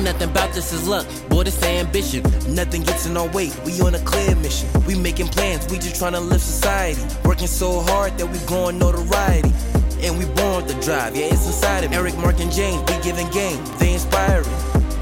Ain't nothing about this is luck, boy, this ambition. Nothing gets in our way, we on a clear mission. We making plans, we just trying to live society. Working so hard that we growing notoriety. And we born with the drive, yeah, it's inside of me. Eric, Mark, and James, we giving game, they inspiring.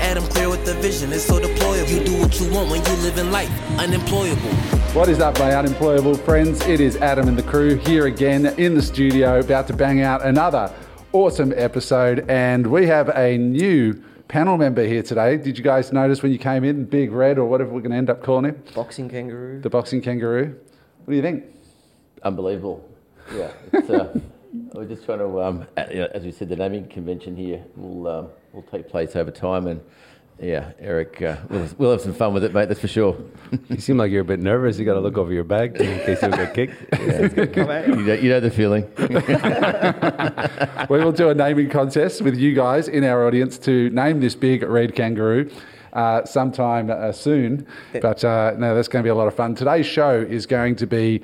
Adam clear with the vision, it's so deployable. You do what you want when you live in life, unemployable. What is up, my unemployable friends? It is Adam and the crew here again in the studio, about to bang out another awesome episode. And we have a new panel member here today. Did you guys notice when you came in, Big Red or whatever we're going to end up calling him? Boxing kangaroo. The boxing kangaroo. What do you think? Unbelievable. Yeah. It's, uh, we're just trying to, um, you know, as we said, the naming convention here will um, will take place over time, and yeah, Eric, uh, we'll, we'll have some fun with it, mate. That's for sure. You seem like you're a bit nervous. You got to look over your bag in case you get kicked. you, know, you know the feeling. we will do a naming contest with you guys in our audience to name this big red kangaroo. Uh, sometime uh, soon, but uh, no, that's going to be a lot of fun. Today's show is going to be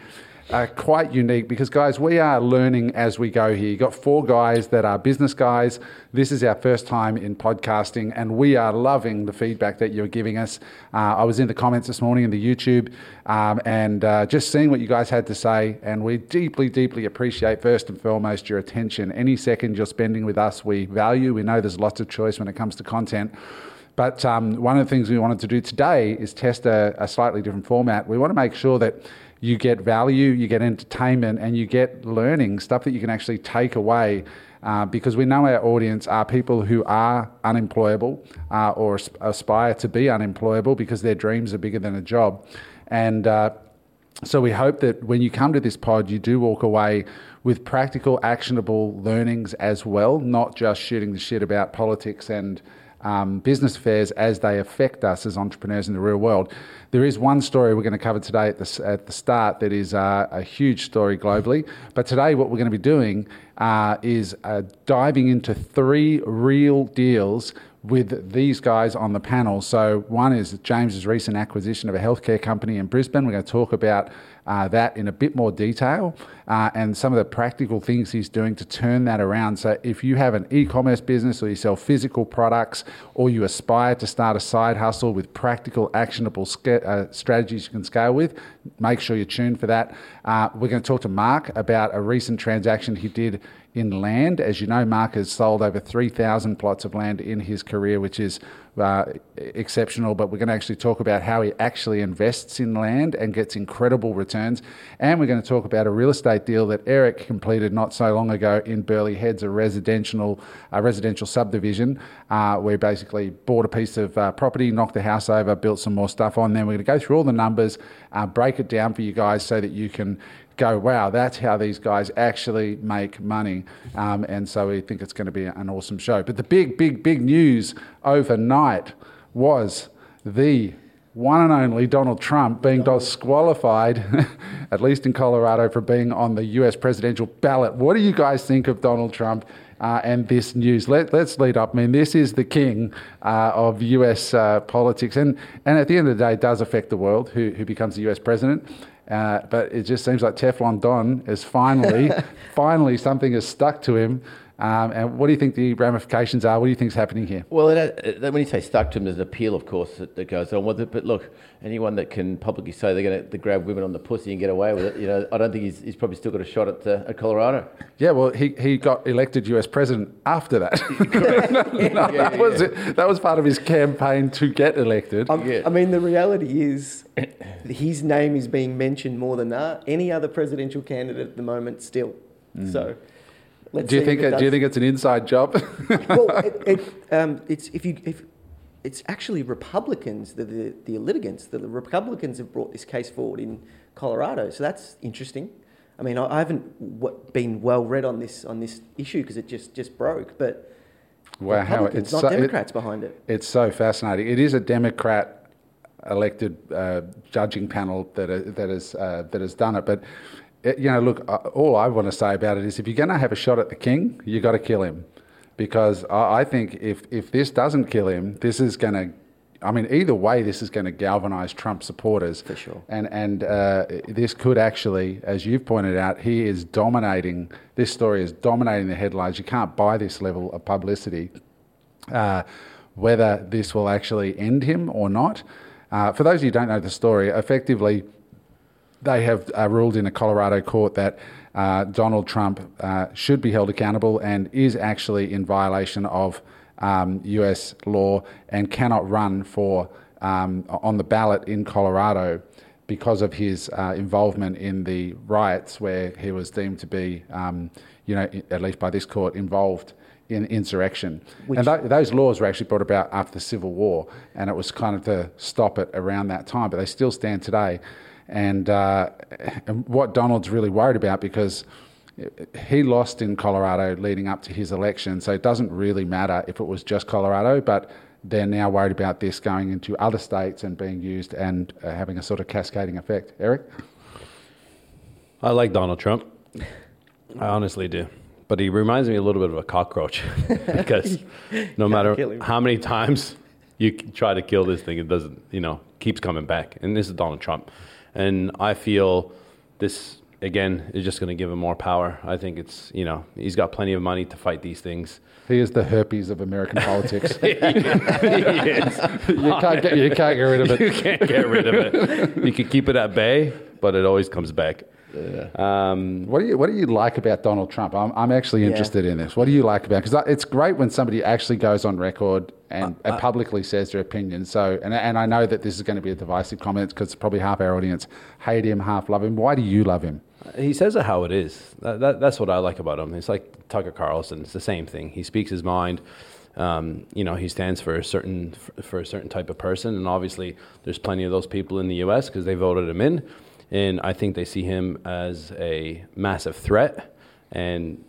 uh, quite unique because, guys, we are learning as we go here. You've got four guys that are business guys. This is our first time in podcasting, and we are loving the feedback that you're giving us. Uh, I was in the comments this morning in the YouTube um, and uh, just seeing what you guys had to say, and we deeply, deeply appreciate, first and foremost, your attention. Any second you're spending with us, we value. We know there's lots of choice when it comes to content. But um, one of the things we wanted to do today is test a, a slightly different format. We want to make sure that you get value, you get entertainment, and you get learning stuff that you can actually take away. Uh, because we know our audience are people who are unemployable uh, or aspire to be unemployable because their dreams are bigger than a job. And uh, so we hope that when you come to this pod, you do walk away with practical, actionable learnings as well, not just shooting the shit about politics and um, business affairs as they affect us as entrepreneurs in the real world. There is one story we're going to cover today at the, at the start that is uh, a huge story globally. But today, what we're going to be doing uh, is uh, diving into three real deals with these guys on the panel. So, one is James's recent acquisition of a healthcare company in Brisbane. We're going to talk about uh, that in a bit more detail uh, and some of the practical things he's doing to turn that around. So, if you have an e commerce business or you sell physical products or you aspire to start a side hustle with practical, actionable uh, strategies you can scale with, make sure you're tuned for that. Uh, we're going to talk to Mark about a recent transaction he did in land. As you know, Mark has sold over 3,000 plots of land in his career, which is uh, exceptional. But we're going to actually talk about how he actually invests in land and gets incredible returns. And we're going to talk about a real estate deal that Eric completed not so long ago in Burleigh Heads, a residential, a residential subdivision, uh, where basically bought a piece of uh, property, knocked the house over, built some more stuff on. Then we're going to go through all the numbers, uh, break it down for you guys so that you can go, wow, that's how these guys actually make money. Um, and so we think it's going to be an awesome show. But the big, big, big news overnight was the one and only Donald Trump being disqualified, at least in Colorado, for being on the US presidential ballot. What do you guys think of Donald Trump? Uh, and this news. Let, us lead up. I mean, this is the king uh, of US uh, politics, and, and at the end of the day, it does affect the world who, who becomes the US president. Uh, but it just seems like Teflon Don is finally, finally something has stuck to him um, and what do you think the ramifications are? What do you think is happening here? Well, it, it, when you say stuck to him, there's an appeal, of course, that, that, goes on with it. But look, anyone that can publicly say they're going to grab women on the pussy and get away with it, you know, I don't think he's, he's probably still got a shot at, uh, at Colorado. Yeah, well, he, he got elected US president after that. no, no, yeah, yeah, that, was it. that was part of his campaign to get elected. Um, I mean, the reality is his name is being mentioned more than uh, any other presidential candidate at the moment still. Mm. So Let's do you think? It, do you think it's an inside job? well, it, it, um, it's if you if it's actually Republicans, the, the, the litigants, the Republicans have brought this case forward in Colorado. So that's interesting. I mean, I, I haven't been well read on this on this issue because it just just broke, but wow, Republicans, it's not so, Democrats it, behind it. It's so fascinating. It is a Democrat elected uh, judging panel that uh, that has uh, that has done it, but you know, look, uh, all I want to say about it is if you're going to have a shot at the king, you've got to kill him, because I think if if this doesn't kill him, this is going to. I mean, either way, this is going to galvanise Trump supporters. For sure. And and uh, this could actually, as you've pointed out, he is dominating. This story is dominating the headlines. You can't buy this level of publicity. Uh, whether this will actually end him or not. Uh, for those of you who don't know the story, effectively, they have uh, ruled in a Colorado court that uh, Donald Trump uh, should be held accountable and is actually in violation of um, US law and cannot run for um, on the ballot in Colorado because of his uh, involvement in the riots where he was deemed to be, um, you know, at least by this court, involved in insurrection. and th- those laws were actually brought about after the Civil War, and it was kind of to stop it around that time, but they still stand today. And, uh, and what Donald's really worried about because he lost in Colorado leading up to his election, so it doesn't really matter if it was just Colorado, but they're now worried about this going into other states and being used and uh, having a sort of cascading effect. Eric? I like Donald Trump. I honestly do. But he reminds me a little bit of a cockroach because no matter how many times you try to kill this thing, it doesn't, you know, keeps coming back. And this is Donald Trump. And I feel this, again, is just going to give him more power. I think it's, you know, he's got plenty of money to fight these things. He is the herpes of American politics. you, can't get, you can't get rid of it. you can't get rid of it. You can keep it at bay, but it always comes back. Um, What do you What do you like about Donald Trump? I'm, I'm actually interested in this. What do you like about? Because it's great when somebody actually goes on record and, and publicly says their opinion. So, and and I know that this is going to be a divisive comment because probably half our audience hate him, half love him. Why do you love him? He says it how it is. That, that, that's what I like about him. It's like Tucker Carlson. It's the same thing. He speaks his mind. Um, you know, he stands for a certain for a certain type of person, and obviously, there's plenty of those people in the U.S. because they voted him in, and I think they see him as a massive threat. And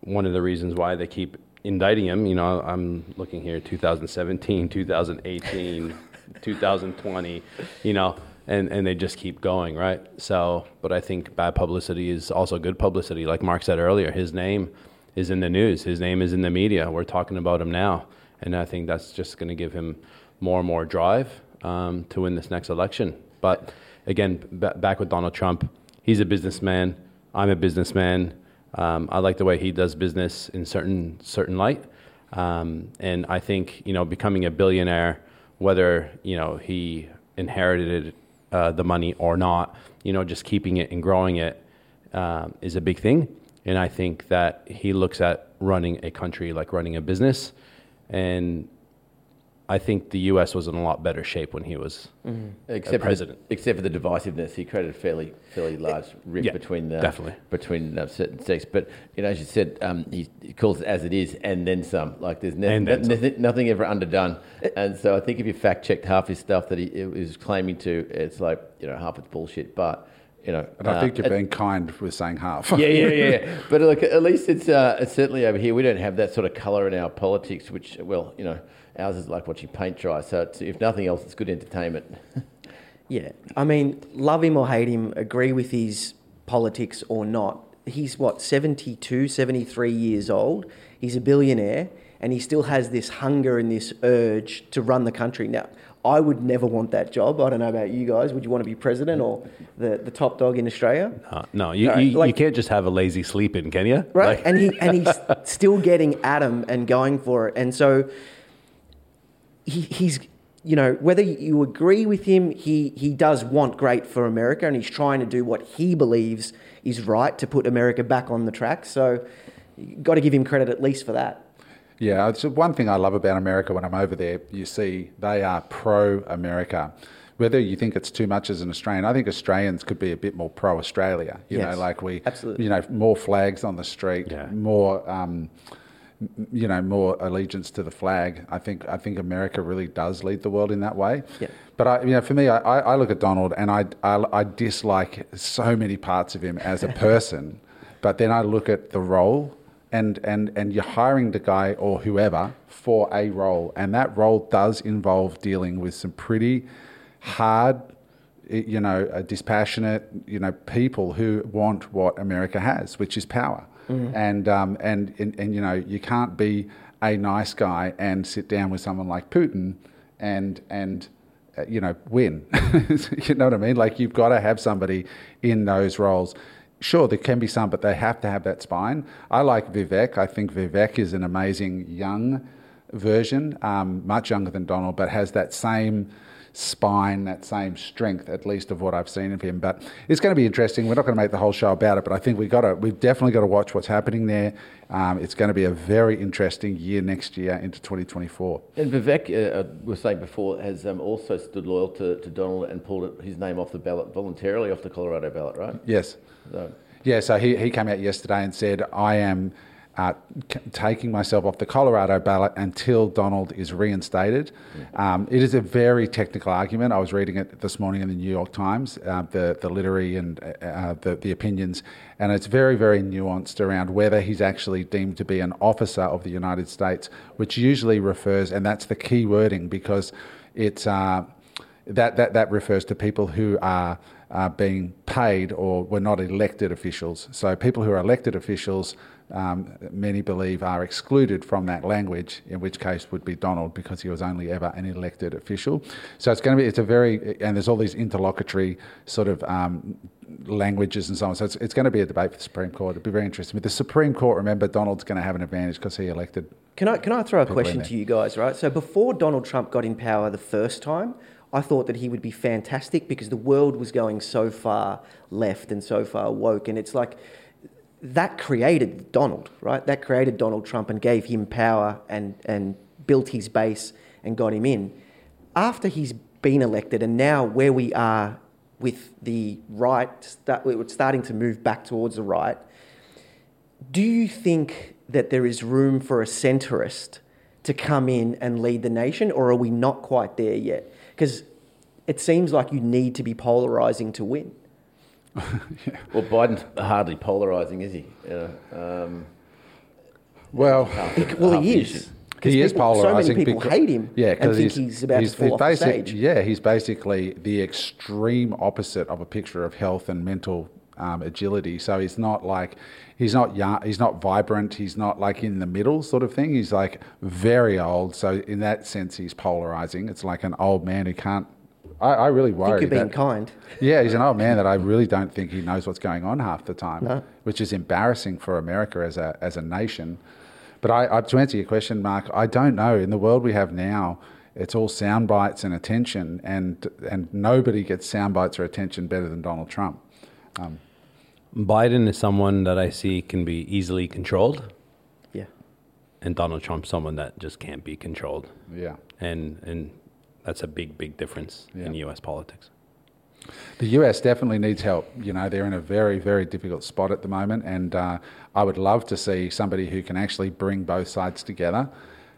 one of the reasons why they keep indicting him, you know, I'm looking here, 2017, 2018, 2020, you know, and, and they just keep going, right? So, but I think bad publicity is also good publicity. Like Mark said earlier, his name is in the news, his name is in the media. We're talking about him now. And I think that's just going to give him more and more drive um, to win this next election. But again, b- back with Donald Trump, he's a businessman. I'm a businessman. Um, I like the way he does business in certain certain light, um, and I think you know becoming a billionaire, whether you know he inherited uh, the money or not, you know just keeping it and growing it um, is a big thing. And I think that he looks at running a country like running a business, and I think the U.S. was in a lot better shape when he was Except president. For the, except for the divisiveness, he created a fairly fairly large rip Yeah, between the, definitely. between uh, certain sects. But you know, as you said, um, he, he calls it as it is, and then some. Like there's ne- And then some. nothing, nothing ever underdone. And so I think if you fact checked half his stuff that he it was claiming to, it's like you know half it's bullshit. But you know, And I uh, think you're it- being kind with saying half. yeah, yeah, yeah. But look, at least it's, uh, it's certainly over here. We don't have that sort of colour in our politics, which, well, you know, ours is like watching paint dry. So it's, if nothing else, it's good entertainment. Yeah. I mean, love him or hate him, agree with his politics or not. He's what, 72, 73 years old. He's a billionaire and he still has this hunger and this urge to run the country. Now, I would never want that job. I don't know about you guys. Would you want to be president or the, the top dog in Australia? Uh, no, you, Right, you, you can't just have a lazy sleep in, can you? Right. Like- and he and he's still getting at him and going for it. And so he, he's you know, whether you agree with him, he, he does want great for America and he's trying to do what he believes is right to put America back on the track. So you've got to give him credit at least for that. Yeah, it's one thing I love about America when I'm over there. You see, they are pro America. Whether you think it's too much as an Australian, I think Australians could be a bit more pro Australia. You Yes, know, like we, absolutely. you know, more flags on the street, Yeah. more, um, m- you know, more allegiance to the flag. I think I think America really does lead the world in that way. Yeah. But I, you know, for me, I, I look at Donald and I, I I dislike so many parts of him as a person. but then I look at the role and, and, and you're hiring the guy or whoever for a role, and that role does involve dealing with some pretty hard, you know, uh, dispassionate, you know, people who want what America has, which is power. And, um, and, and, and, you know, you can't be a nice guy and sit down with someone like Putin and, and uh, you know, win. you know what I mean? Like you've got to have somebody in those roles. Sure, there can be some, but they have to have that spine. I like Vivek. I think Vivek is an amazing young version, um, much younger than Donald, but has that same spine, that same strength, at least of what I've seen of him. But it's going to be interesting. We're not going to make the whole show about it, but I think we've got to, we've definitely got to watch what's happening there. Um, it's going to be a very interesting year next year into 2024. And Vivek, uh, uh, was saying before, has um, also stood loyal to, to Donald and pulled his name off the ballot voluntarily off the Colorado ballot, right? Yes. So, Yeah, so he, he came out yesterday and said, I am uh, c- taking myself off the Colorado ballot until Donald is reinstated. Um, it is a very technical argument. I was reading it this morning in the New York Times, uh, the, the literary and uh, uh, the, the opinions, and it's very, very nuanced around whether he's actually deemed to be an officer of the United States, which usually refers, and that's the key wording because it's. Uh, that, that, that refers to people who are uh, being paid or were not elected officials. So people who are elected officials, um, many believe, are excluded from that language. In which case would be Donald because he was only ever an elected official. So it's going to be it's a very and there's all these interlocutory sort of um, languages and so on. So it's, it's going to be a debate for the Supreme Court. It'll be very interesting. With the Supreme Court, remember Donald's going to have an advantage because he elected. Can I, can I throw a question to you guys, right? So before Donald Trump got in power the first time, I thought that he would be fantastic because the world was going so far left and so far woke. And it's like that created Donald, right? That created Donald Trump and gave him power and, and built his base and got him in. After he's been elected and now where we are with the right, start, we're starting to move back towards the right, do you think that there is room for a centrist to come in and lead the nation, or are we not quite there yet? Because it seems like you need to be polarizing to win. well, Biden's hardly polarising, is he? You know, um, Well, Well, he is. issue. 'Cause he is people- polarizing. So many people becau- hate him Yeah, because think he's, about to fall off the basic- stage. Yeah, he's basically the extreme opposite of a picture of health and mental um, agility. So he's not like he's not young, he's not vibrant, he's not like in the middle sort of thing. He's like very old. So in that sense, he's polarizing. It's like an old man who can't. I, I really I worry. think you're being that- kind. yeah, he's an old man that I really don't think he knows what's going on half the time, No. which is embarrassing for America as a as a nation. But I, I, to answer your question, Mark, I don't know. In the world we have now, it's all sound bites and attention, and and nobody gets sound bites or attention better than Donald Trump. Um, Biden is someone that I see can be easily controlled, Yeah. and Donald Trump someone that just can't be controlled. yeah. And and that's a big big difference in U.S. politics. The US definitely needs help. You know, they're in a very, very difficult spot at the moment, and uh, I would love to see somebody who can actually bring both sides together.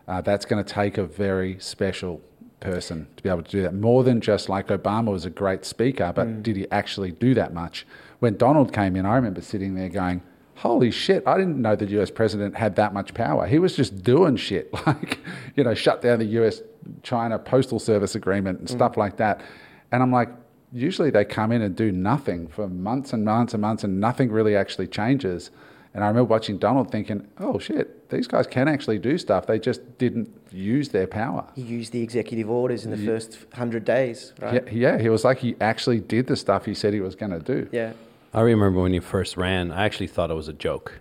Uh, that's going to take a very special person to be able to do that. More than just like Obama was a great speaker, but did he actually do that much? When Donald came in, I remember sitting there going, Holy shit, I didn't know the US president had that much power. He was just doing shit, like, you know, shut down the US China Postal Service agreement and mm. stuff like that. And I'm like, usually they come in and do nothing for months and months and months and nothing really actually changes. And I remember watching Donald thinking, oh shit, these guys can actually do stuff. They just didn't use their power. He used the executive orders in the first 100 days, right? Yeah, yeah, he was like he actually did the stuff he said he was going to do. Yeah. I remember when he first ran, I actually thought it was a joke.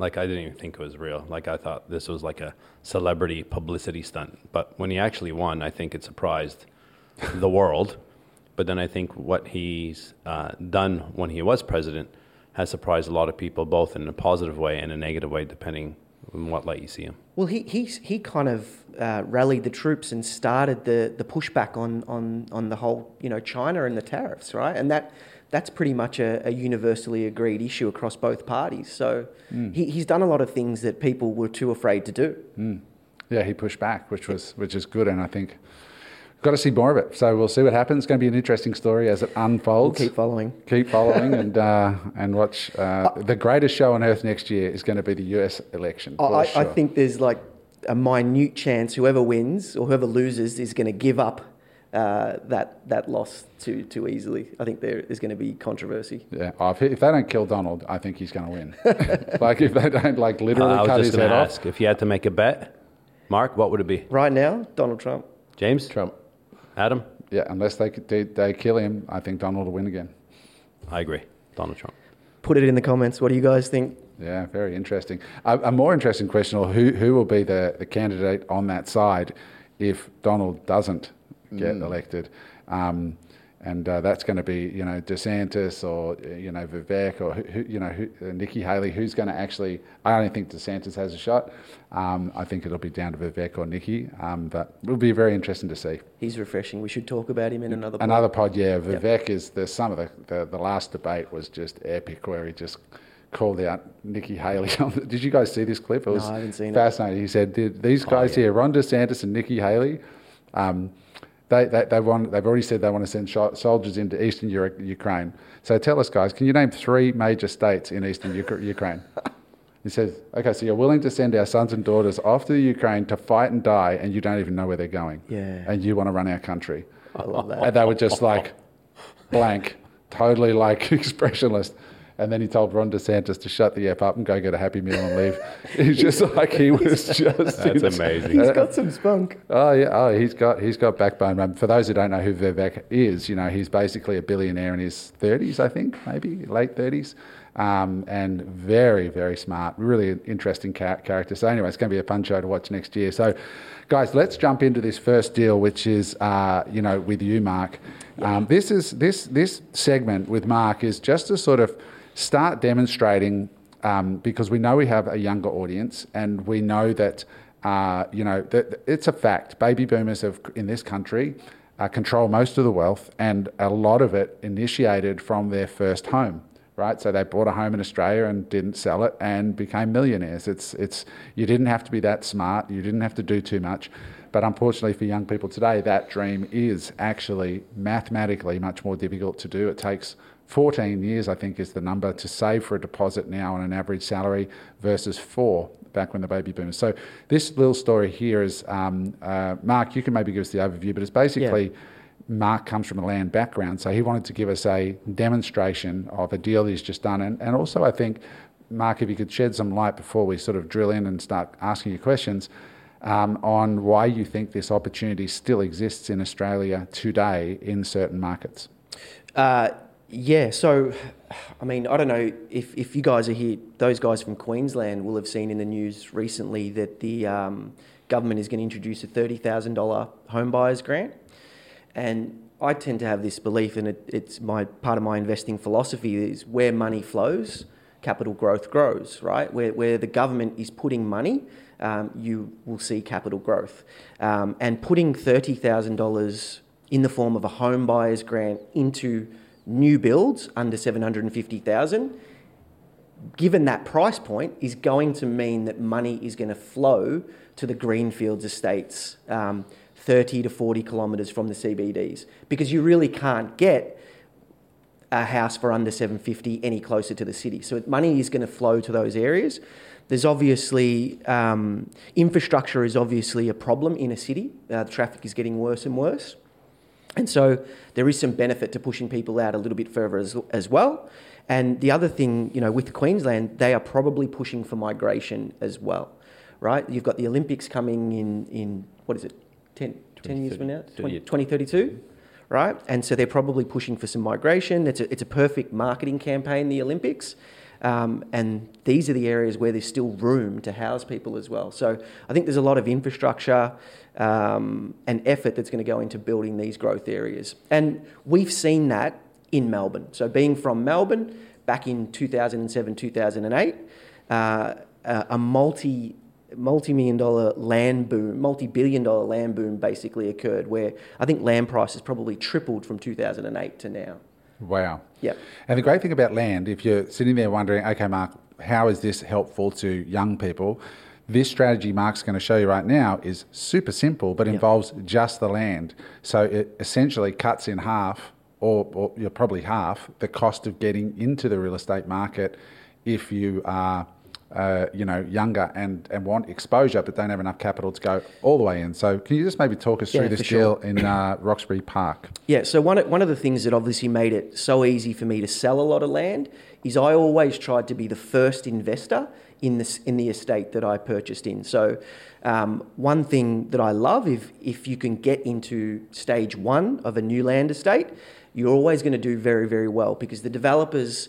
Like I didn't even think it was real. Like I thought this was like a celebrity publicity stunt. But when he actually won, I think it surprised the world. But then I think what he's uh, done when he was president has surprised a lot of people, both in a positive way and a negative way, depending on what light you see him. Well, he, he, he kind of uh, rallied the troops and started the, the pushback on, on, on the whole, you know, China and the tariffs, right? And that, that's pretty much a, a universally agreed issue across both parties. So he, he's done a lot of things that people were too afraid to do. Yeah, he pushed back, which was which is good, and I think got to see more of it. So we'll see what happens. It's going to be an interesting story as it We'll unfolds. keep following. keep following and uh, and watch. Uh, the greatest show on earth next year is going to be the US election. I, sure. I think there's like a minute chance whoever wins or whoever loses is going to give up uh, that, that loss too, too easily. I think there is going to be controversy. Yeah, oh, if, if they don't kill Donald, I think he's going to win. like if they don't like Uh, literally I was cut just his going head to off. ask if you had to make a bet, Mark, what would it be? Right now, Donald Trump. James, Trump. Adam, Yeah, unless they, they they kill him, I think Donald will win again. I agree. Donald Trump. Put it in the comments. What do you guys think? Yeah, very interesting. A, a more interesting question: or who who will be the, the candidate on that side if Donald doesn't get elected? Um, and uh, that's going to be, you know, DeSantis or you know Vivek or who, you know who, uh, Nikki Haley. Who's going to actually? I don't think DeSantis has a shot. Um, I think it'll be down to Vivek or Nikki. Um, but it'll be very interesting to see. He's refreshing. We should talk about him in another. pod. Another pod, yeah. Vivek is the some of the, the the last debate was just epic, where he just called out Nikki Haley. Did you guys see this clip? It was I haven't seen it. fascinating. He said, these guys here, Ron DeSantis and Nikki Haley, um, they, they, they want, they've already said they want to send soldiers into eastern Ura- Ukraine. So tell us, guys, can you name three major states in eastern Uk- Ukraine?" He says, "Okay, so you're willing to send our sons and daughters off to the Ukraine to fight and die, and you don't even know where they're going, Yeah. and you want to run our country." I love that. And they were just like blank, totally like expressionless. And then he told Ron DeSantis to shut the app up and go get a Happy Meal and leave. He's just like he was just. That's amazing. He's got some spunk. Oh yeah, oh he's got he's got backbone. Um, for those who don't know who Vivek is, you know he's basically a billionaire in his thirties, I think, maybe late thirties, um, and very very smart, really interesting char- character. So anyway, it's going to be a fun show to watch next year. So, guys, let's jump into this first deal, which is uh, you know with you, Mark. Um, this is this this segment with Mark is just to sort of start demonstrating um, because we know we have a younger audience and we know that uh, you know that it's a fact. Baby boomers have in this country uh, control most of the wealth and a lot of it initiated from their first home right? So they bought a home in australia and didn't sell it and became millionaires. It's it's you didn't have to be that smart. You didn't have to do too much. But unfortunately for young people today that dream is actually mathematically much more difficult to do. It takes 14 years, I think, is the number to save for a deposit now on an average salary versus four back when the baby boomers. So this little story here is, um, uh, Mark, you can maybe give us the overview, but it's basically Mark comes from a land background, so he wanted to give us a demonstration of a deal that he's just done. And, and also, I think, Mark, if you could shed some light before we sort of drill in and start asking you questions um, on why you think this opportunity still exists in Australia today in certain markets. Uh, yeah, so I mean, I don't know if, if you guys are here, those guys from Queensland will have seen in the news recently that the um, government is going to introduce a $30,000 home buyers grant. And I tend to have this belief, and it, it's my part of my investing philosophy is where money flows, capital growth grows, right? Where, where the government is putting money, um, you will see capital growth. Um, and putting $30,000 in the form of a home buyers grant into new builds under 750,000 given that price point is going to mean that money is going to flow to the greenfields estates um, 30 to 40 kilometres from the CBDs because you really can't get a house for under 750 any closer to the city. So money is going to flow to those areas. There's obviously um, infrastructure is obviously a problem in a city. Uh, the traffic is getting worse and worse. And so there is some benefit to pushing people out a little bit further as, as well. And the other thing, you know, with Queensland, they are probably pushing for migration as well, right? You've got the Olympics coming in, in what is it, 10, 10 years from now? 20, 2032, right? And so they're probably pushing for some migration. It's a, it's a perfect marketing campaign, the Olympics. Um, and these are the areas where there's still room to house people as well. So I think there's a lot of infrastructure um, and effort that's going to go into building these growth areas. And we've seen that in Melbourne. So being from Melbourne back in 2007, 2008, uh, a multi multi-million dollar land boom, multi-billion dollar land boom basically occurred where I think land prices probably tripled from 2008 to now. Wow. Yeah. And the great thing about land, if you're sitting there wondering, okay, Mark, how is this helpful to young people? This strategy Mark's going to show you right now is super simple, but involves just the land. So it essentially cuts in half, or, or you're probably half, the cost of getting into the real estate market if you are uh, you know, younger and, and want exposure, but don't have enough capital to go all the way in. So, can you just maybe talk us Yeah, through this for sure. deal in uh, Roxburgh Park? Yeah, so one of, one of the things that obviously made it so easy for me to sell a lot of land is I always tried to be the first investor in this in the estate that I purchased in. So um, one thing that I love if if you can get into stage one of a new land estate, you're always going to do very very well because the developers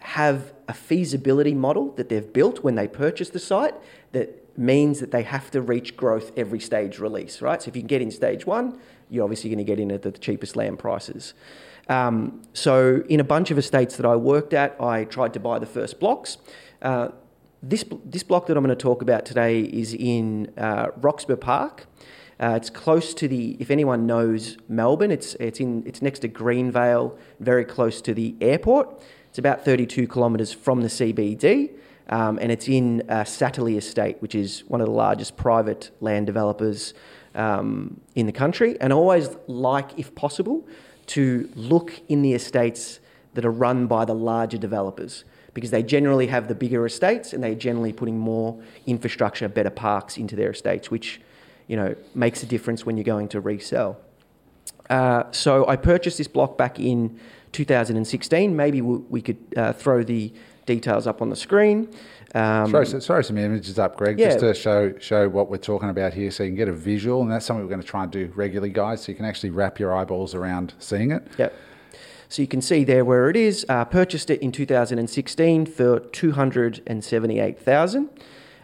have a feasibility model that they've built when they purchase the site that means that they have to reach growth every stage release, right? So if you can get in stage one, you're obviously going to get in at the cheapest land prices. Um, so in a bunch of estates that I worked at, I tried to buy the first blocks. Uh, this, this block that I'm going to talk about today is in uh, Roxburgh Park. Uh, it's close to the, if anyone knows Melbourne, it's, it's, in, it's next to Greenvale, very close to the airport. It's about 32 kilometres from the CBD, um, and it's in uh, Satterley Estate, which is one of the largest private land developers um, in the country. And I always like, if possible, to look in the estates that are run by the larger developers because they generally have the bigger estates and they're generally putting more infrastructure, better parks into their estates, which you know makes a difference when you're going to resell. Uh, so I purchased this block back in 2016. Maybe we, we could uh, throw the details up on the screen. Um, sorry, sorry, some images up, Greg, Yeah. just to show show what we're talking about here, so you can get a visual, and that's something we're going to try and do regularly, guys, so you can actually wrap your eyeballs around seeing it. Yep. So you can see there where it is. Uh, purchased it in 2016 for 278,000.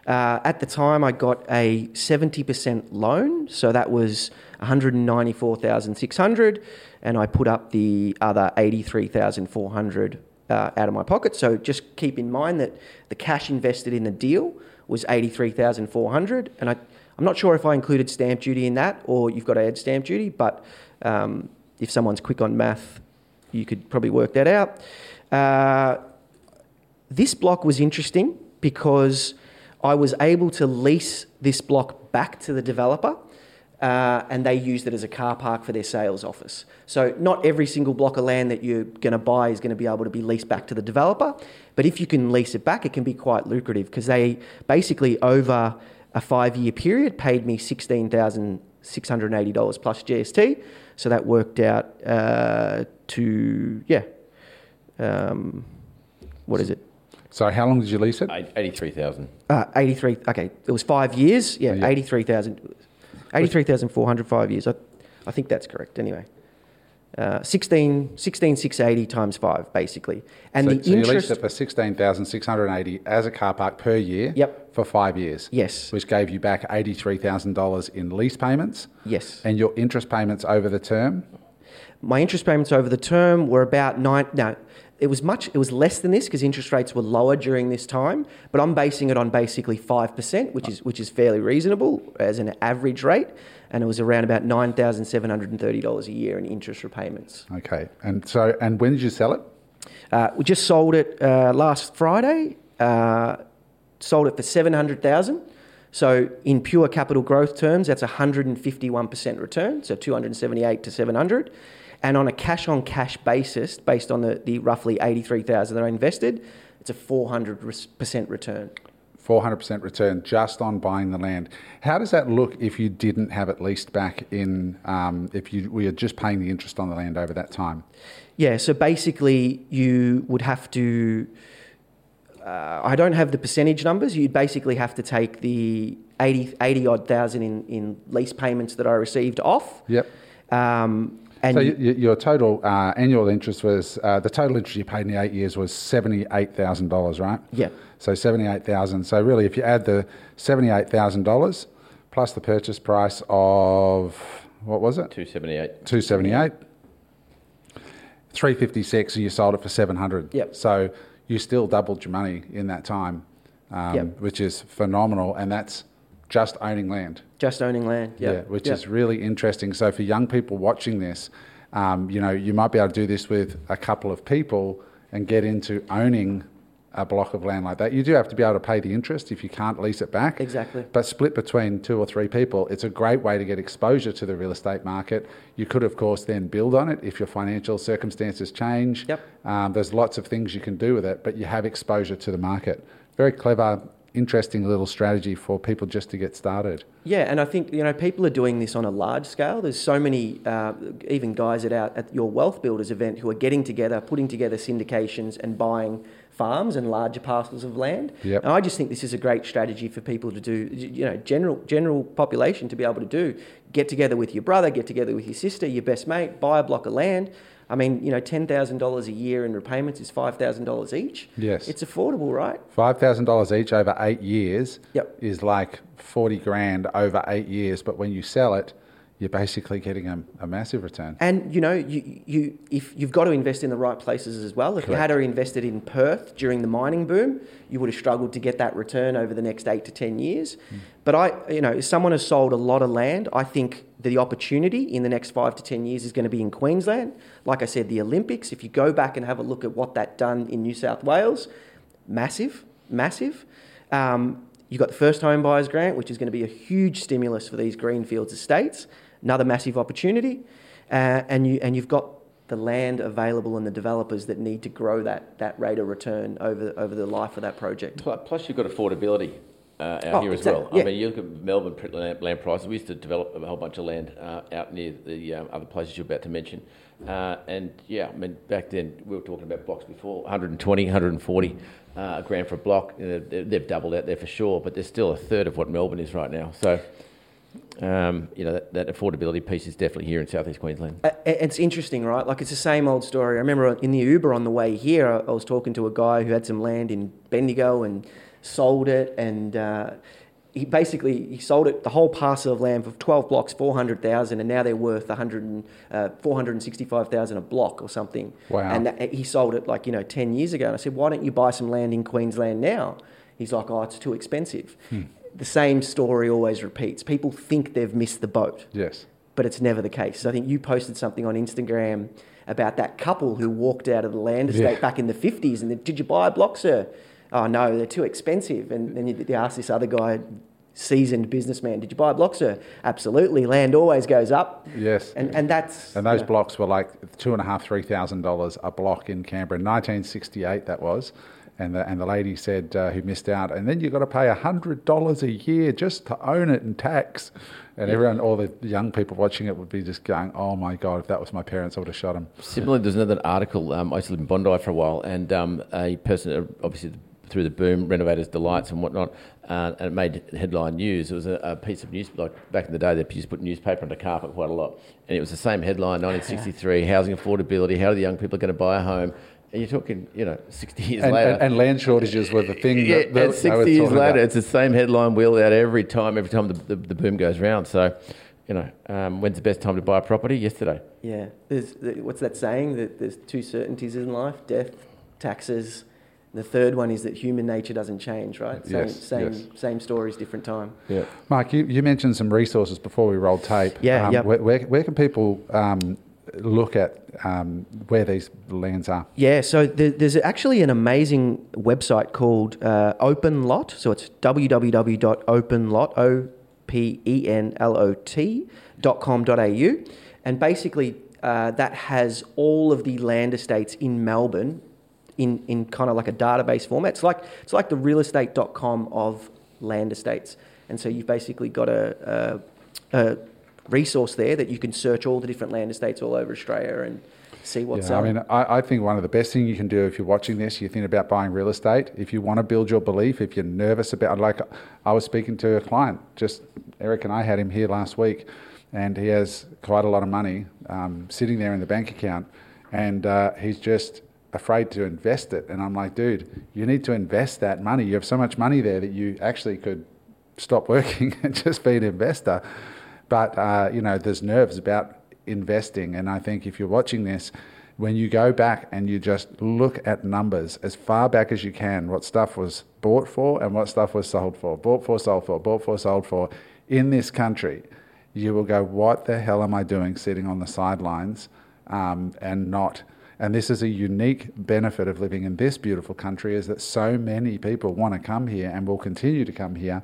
Uh, at the time, I got a 70% loan, so that was 194,600, and I put up the other 83,400 uh, out of my pocket. So just keep in mind that the cash invested in the deal was 83,400, and I, I'm not sure if I included stamp duty in that or you've got to add stamp duty, but um, if someone's quick on math, you could probably work that out. Uh, this block was interesting because I was able to lease this block back to the developer. Uh, and they used it as a car park for their sales office. So, not every single block of land that you're going to buy is going to be able to be leased back to the developer. But if you can lease it back, it can be quite lucrative because they basically, over a five year period, paid me $16,680 plus GST. So, that worked out uh, to, yeah, um, what is it? So, how long did you lease it? Eight- 83,000. Uh, 83, okay, it was five years. Yeah, Yeah. 83,000. 83,400 five years. I, I think that's correct anyway. Uh, 16, 16,680 times five, basically. And so, the so you interest. leased it for sixteen thousand six hundred eighty as a car park per year. Yep. For five years. Yes. Which gave you back eighty three thousand dollars in lease payments. Yes. And your interest payments over the term. My interest payments over the term were about nine. No, it was much. It was less than this because interest rates were lower during this time. But I'm basing it on basically five percent, which is which is fairly reasonable as an average rate. And it was around about nine thousand seven hundred and thirty dollars a year in interest repayments. Okay. And so, and when did you sell it? Uh, we just sold it uh, last Friday. Uh, sold it for seven hundred thousand. So in pure capital growth terms, that's hundred and fifty-one percent return. So two hundred and seventy-eight to seven hundred. And on a cash-on-cash basis, based on the, the roughly eighty-three thousand that I invested, it's a four hundred percent return. 400% return just on buying the land. How does that look if you didn't have it leased back in, um, if you were just paying the interest on the land over that time? Yeah, so basically, you would have to. Uh, I don't have the percentage numbers. You'd basically have to take the 80, 80 odd thousand in, in lease payments that I received off. Yep. Um, and So y y your total uh, annual interest was, uh, the total interest you paid in the eight years was $78,000, right? Yeah. So 78000 So really, if you add the $78,000 plus the purchase price of, what was it? 278. 278 356 and you sold it for 700 Yep. so you still doubled your money in that time um, Yep. which is phenomenal and that's just owning land just owning land. Yeah, which Yeah. is really interesting so for young people watching this um, you know you might be able to do this with a couple of people and get into owning a block of land like that you do have to be able to pay the interest if you can't lease it back Exactly. but split between two or three people, it's a great way to get exposure to the real estate market. You could, of course, then build on it if your financial circumstances change. Yep. Um, there's lots of things you can do with it, but you have exposure to the market. Very clever, interesting little strategy for people just to get started. Yeah, and I think you know people are doing this on a large scale. There's so many, uh, even guys at out at your Wealth Builders event who are getting together, putting together syndications and buying farms and larger parcels of land. Yep. And I just think this is a great strategy for people to do. You know, general general population to be able to do. Get together with your brother, get together with your sister, your best mate, buy a block of land. I mean, you know, ten thousand dollars a year in repayments is five thousand dollars each. Yes. it's affordable, right? Five thousand dollars each over eight years Yep. is like forty grand over eight years. But when you sell it, you're basically getting a, a massive return. And you know, you, you if you've got to invest in the right places as well. If you had Correct. invested in Perth during the mining boom, you would have struggled to get that return over the next eight to ten years. But I, you know, if someone has sold a lot of land, I think the opportunity in the next five to ten years is going to be in Queensland. Like I said, the Olympics. If you go back and have a look at what that done in New South Wales, massive, massive. Um, you've got the first home buyers grant, which is going to be a huge stimulus for these greenfields estates. Another massive opportunity, uh, and you and you've got the land available and the developers that need to grow that that rate of return over over the life of that project. Plus, you've got affordability uh, out Oh, here as exact- well. yeah. I mean, you look at Melbourne land, land prices. We used to develop a whole bunch of land uh, out near the um, other places you're about to mention. Uh, and yeah, I mean, back then we were talking about blocks before 120, 140 uh, grand for a block. Uh, they- they've doubled out there for sure, but they're still a third of what Melbourne is right now. So, um, you know, that, that affordability piece is definitely here in southeast Queensland. Uh, It's interesting, right? Like it's the same old story. I remember in the Uber on the way here, I I was talking to a guy who had some land in Bendigo and sold it, and uh, he basically he sold it the whole parcel of land for 12 blocks, 400,000, and now they're worth 100 uh, 465,000 a block or something. Wow. And that, he sold it like you know 10 years ago, and I said, why don't you buy some land in Queensland now? He's like, oh, it's too expensive. The same story always repeats. People think they've missed the boat Yes. but it's never the case. So I think you posted something on Instagram about that couple who walked out of the land estate Yeah. back in the 50s and then, did you buy a block, sir? Oh, no, they're too expensive. And then you, you ask this other guy, seasoned businessman, did you buy a block, sir? Absolutely. Land always goes up. Yes. And, and that's. And those you know, blocks were like two and a half, three thousand dollars a block in Canberra, in 1968. That was, and the and the lady said uh, who missed out, and then you've got to pay hundred dollars a year just to own it in tax. And everyone, all the young people watching it would be just going, "Oh my god! If that was my parents, I would have shot them." Similarly, there's another article. Um, I used to live in Bondi for a while, and um, a person, uh, obviously through the boom, renovators' delights and whatnot, uh, and it made headline news. It was a, a piece of news, like back in the day, they used to put newspaper on the carpet quite a lot, and it was the same headline: 1963, housing affordability. How are the young people going to buy a home? And you're talking, you know, 60 years And, later. and, and land shortages were the thing. yeah, that, that and 60 years later, about. it's the same headline wheeled out every time, every time the, the, the boom goes round. So, you know, um, when's the best time to buy a property? Yesterday. Yeah. There's, what's that saying? That there's two certainties in life death, taxes. The third one is that human nature doesn't change, right? Same, Yes, same, yes. same stories, different time. Yeah. Mike, you, you mentioned some resources before we rolled tape. Yeah, um, yep. where, where, where can people um, look at um, where these lands are? Yeah, so there, there's actually an amazing website called uh, Open Lot. So it's www.openlot, O P E N L O T dot com dot au, and basically uh, that has all of the land estates in Melbourne in, in kind of like a database format. It's like it's like the realestate.com of land estates, and so you've basically got a, a, a resource there that you can search all the different land estates all over Australia and see what's Yeah, I mean, I, I think one of the best things you can do if you're watching this, you think about buying real estate. If you want to build your belief, if you're nervous about, like, I was speaking to a client, just Eric and I had him here last week, and he has quite a lot of money um, sitting there in the bank account, and uh, he's just afraid to invest it. And I'm like, dude, you need to invest that money. You have so much money there that you actually could stop working and just be an investor. But uh, you know, there's nerves about investing, and I think if you're watching this, when you go back and you just look at numbers as far back as you can, what stuff was bought for and what stuff was sold for, bought for, sold for, bought for, sold for, in this country, you will go, what the hell am I doing sitting on the sidelines um, and not? And this is a unique benefit of living in this beautiful country is that so many people want to come here and will continue to come here.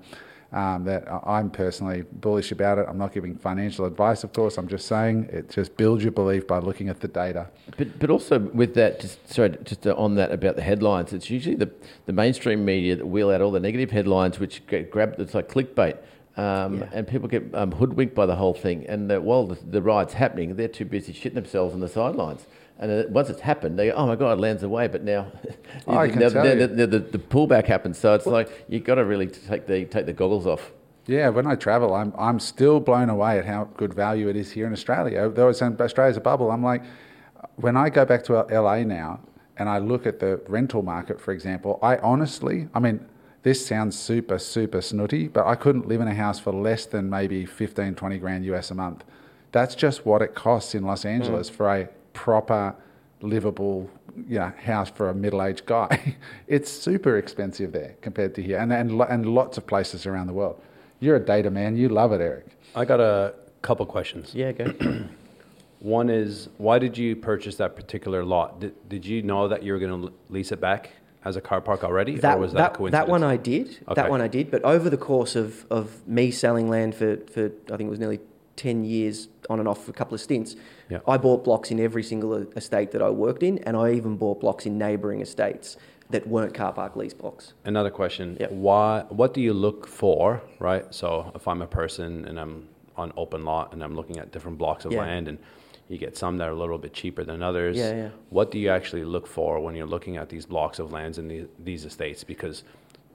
Um, that I'm personally bullish about it. I'm not giving financial advice, of course. I'm just saying it just builds your belief by looking at the data. But, but also with that, just sorry, just on that about the headlines, it's usually the, the mainstream media that wheel out all the negative headlines, which get grabbed. It's like clickbait, um, Yeah. and people get um, hoodwinked by the whole thing. And the, while the, the ride's happening, they're too busy shitting themselves on the sidelines. And uh, once it's happened, they go, "Oh my god, lands away!" But now, now the, the, the, the pullback happens. So it's like you've got to really take the take the goggles off. Yeah, when I travel, I'm I'm still blown away at how good value it is here in Australia. Though it's in Australia's a bubble, I'm like, when I go back to LA now and I look at the rental market, for example, I honestly, I mean, this sounds super, super snooty, but I couldn't live in a house for less than maybe 15, 20 grand US a month. That's just what it costs in Los Angeles for a proper, livable you know, house for a middle aged guy. it's super expensive there compared to here, and, and, and lots of places around the world. You're a data man, you love it, Eric. I got a couple questions. Yeah, go. One is, why did you purchase that particular lot? Did, did you know that you were going to lease it back as a car park already, that, or was that, that, coincidence? that one I did. Okay. That one I did. But over the course of, of me selling land for, for, I think it was nearly 10 years on and off for a couple of stints, Yeah. I bought blocks in every single estate that I worked in, and I even bought blocks in neighbouring estates that weren't car park lease blocks. Another question. Yep. Why? What do you look for? Right. So if I'm a person and I'm on open lot and I'm looking at different blocks of Yeah. land and you get some that are a little bit cheaper than others. Yeah, yeah. What do you actually look for when you're looking at these blocks of lands in the, these estates? Because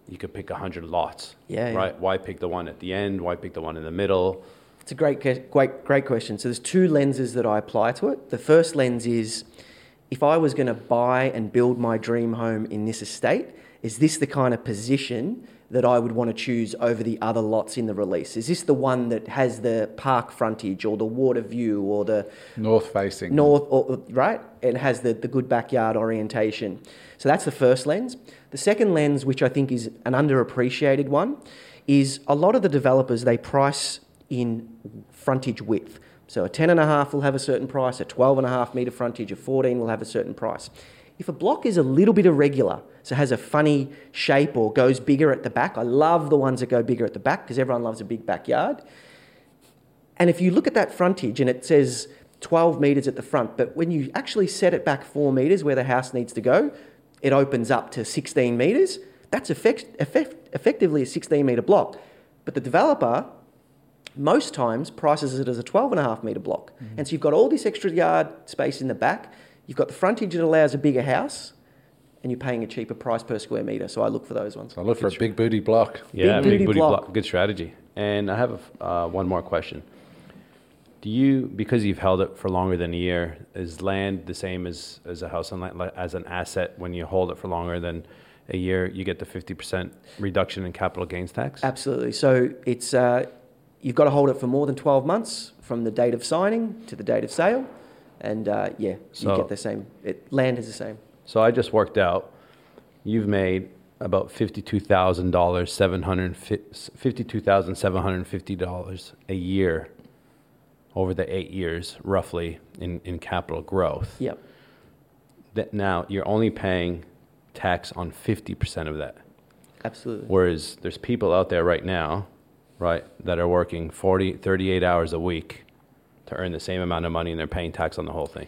you could pick a hundred lots. Yeah, yeah. Right. Why pick the one at the end? Why pick the one in the middle? It's a great, great, great question. So there's two lenses that I apply to it. The first lens is, if I was going to buy and build my dream home in this estate, is this the kind of position that I would want to choose over the other lots in the release? Is this the one that has the park frontage or the water view or the North facing. north, or, right? It has the, the good backyard orientation. So that's the first lens. The second lens, which I think is an underappreciated one, is a lot of the developers they price in frontage width. So a 10 and a half will have a certain price, a 12 and a half metre frontage, a 14 will have a certain price. If a block is a little bit irregular, so has a funny shape or goes bigger at the back, I love the ones that go bigger at the back because everyone loves a big backyard. And if you look at that frontage and it says 12 metres at the front, but when you actually set it back four metres where the house needs to go, it opens up to 16 metres. That's effect, effect, effectively a 16 metre block. But the developer, most times, prices it as a 12 and a half metre block. And so you've got all this extra yard space in the back, you've got the frontage that allows a bigger house, and you're paying a cheaper price per square metre. So I look for those ones. I look for a big booty block. Yeah, booty big booty block. block. Good strategy. And I have uh, one more question. Do you, because you've held it for longer than a year, is land the same as, as a house on land, as an asset when you hold it for longer than a year? You get the 50% reduction in capital gains tax? Absolutely. So it's uh, you've got to hold it for more than 12 months from the date of signing to the date of sale, and uh, yeah, So- you get the same. It, land is the same. So I just worked out. You've made about fifty-two thousand dollars, seven hundred fifty-two thousand seven hundred fifty dollars a year over the eight years, roughly in, in capital growth. Yep. That now you're only paying tax on fifty percent of that. Absolutely. Whereas there's people out there right now, right, that are working 40, 38 hours a week to earn the same amount of money, and they're paying tax on the whole thing.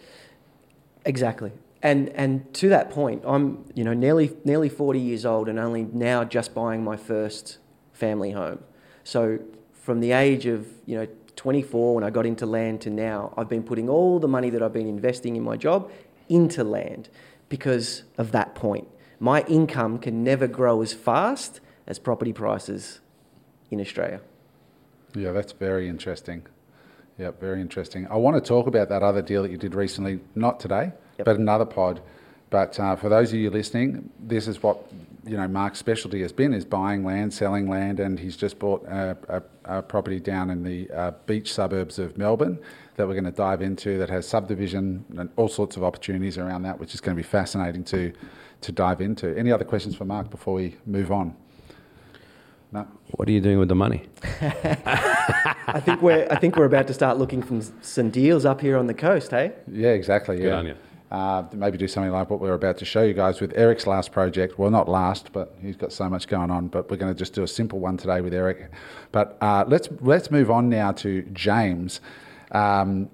Exactly. And and to that point, I'm you know nearly nearly 40 years old and only now just buying my first family home. So from the age of you know 24 when I got into land to now, I've been putting all the money that I've been investing in my job into land because of that point. My income can never grow as fast as property prices in Australia. Yeah, that's very interesting. Yeah, very interesting. I want to talk about that other deal that you did recently, not today, Yep. but another pod. But uh, for those of you listening, this is what you know Mark's specialty has been: is buying land, selling land, and he's just bought a, a, a property down in the uh, beach suburbs of Melbourne that we're going to dive into. That has subdivision and all sorts of opportunities around that, which is going to be fascinating to to dive into. Any other questions for Mark before we move on? No. What are you doing with the money? I think we're I think we're about to start looking for some deals up here on the coast, hey? Yeah, exactly. Good yeah. on you. Uh, maybe do something like what we're about to show you guys with Eric's last project. Well, not last, but he's got so much going on. But we're going to just do a simple one today with Eric. But uh, let's let's move on now to James. Um,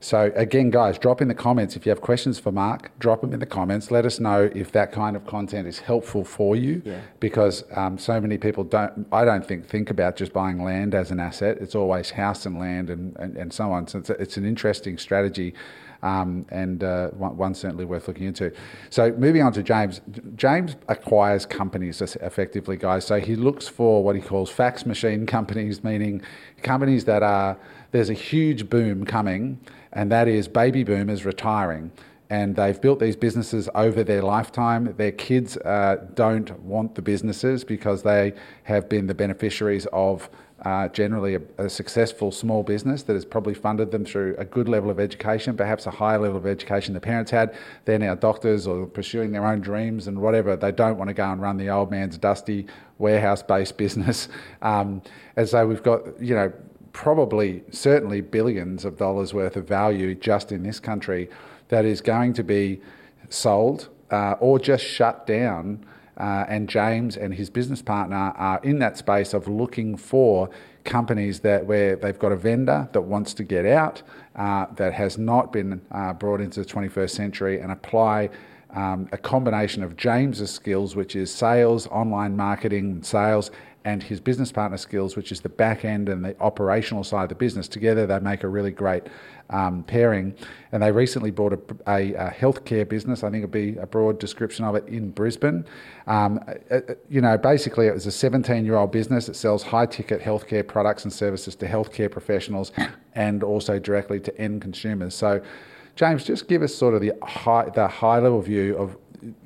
so again, guys, drop in the comments if you have questions for Mark. Drop them in the comments. Let us know if that kind of content is helpful for you, Yeah. because um, so many people don't. I don't think think about just buying land as an asset. It's always house and land and, and, and so on. So it's, a, it's an interesting strategy. Um, and uh, one, one certainly worth looking into. So moving on to James. James acquires companies effectively, guys. So he looks for what he calls fax machine companies, meaning companies that are there's a huge boom coming, and that is baby boomers retiring. And they've built these businesses over their lifetime. Their kids uh, don't want the businesses because they have been the beneficiaries of uh, generally a, a, successful small business that has probably funded them through a good level of education, perhaps a higher level of education the parents had. They're now doctors or pursuing their own dreams and whatever. They don't want to go and run the old man's dusty warehouse based business. Um, and so we've got, you know, probably certainly billions of dollars worth of value just in this country that is going to be sold uh, or just shut down uh, and James and his business partner are in that space of looking for companies that where they've got a vendor that wants to get out, uh, that has not been uh, brought into the 21st century, and apply um, a combination of James's skills, which is sales, online marketing, sales, and his business partner skills, which is the back end and the operational side of the business. Together, they make a really great um, pairing. And they recently bought a, a, a, healthcare business. I think it'd be a broad description of it in Brisbane. Um, uh, uh you know, basically, it was a 17 year old business that sells high ticket healthcare products and services to healthcare professionals and also directly to end consumers. So, James, just give us sort of the high, the high level view of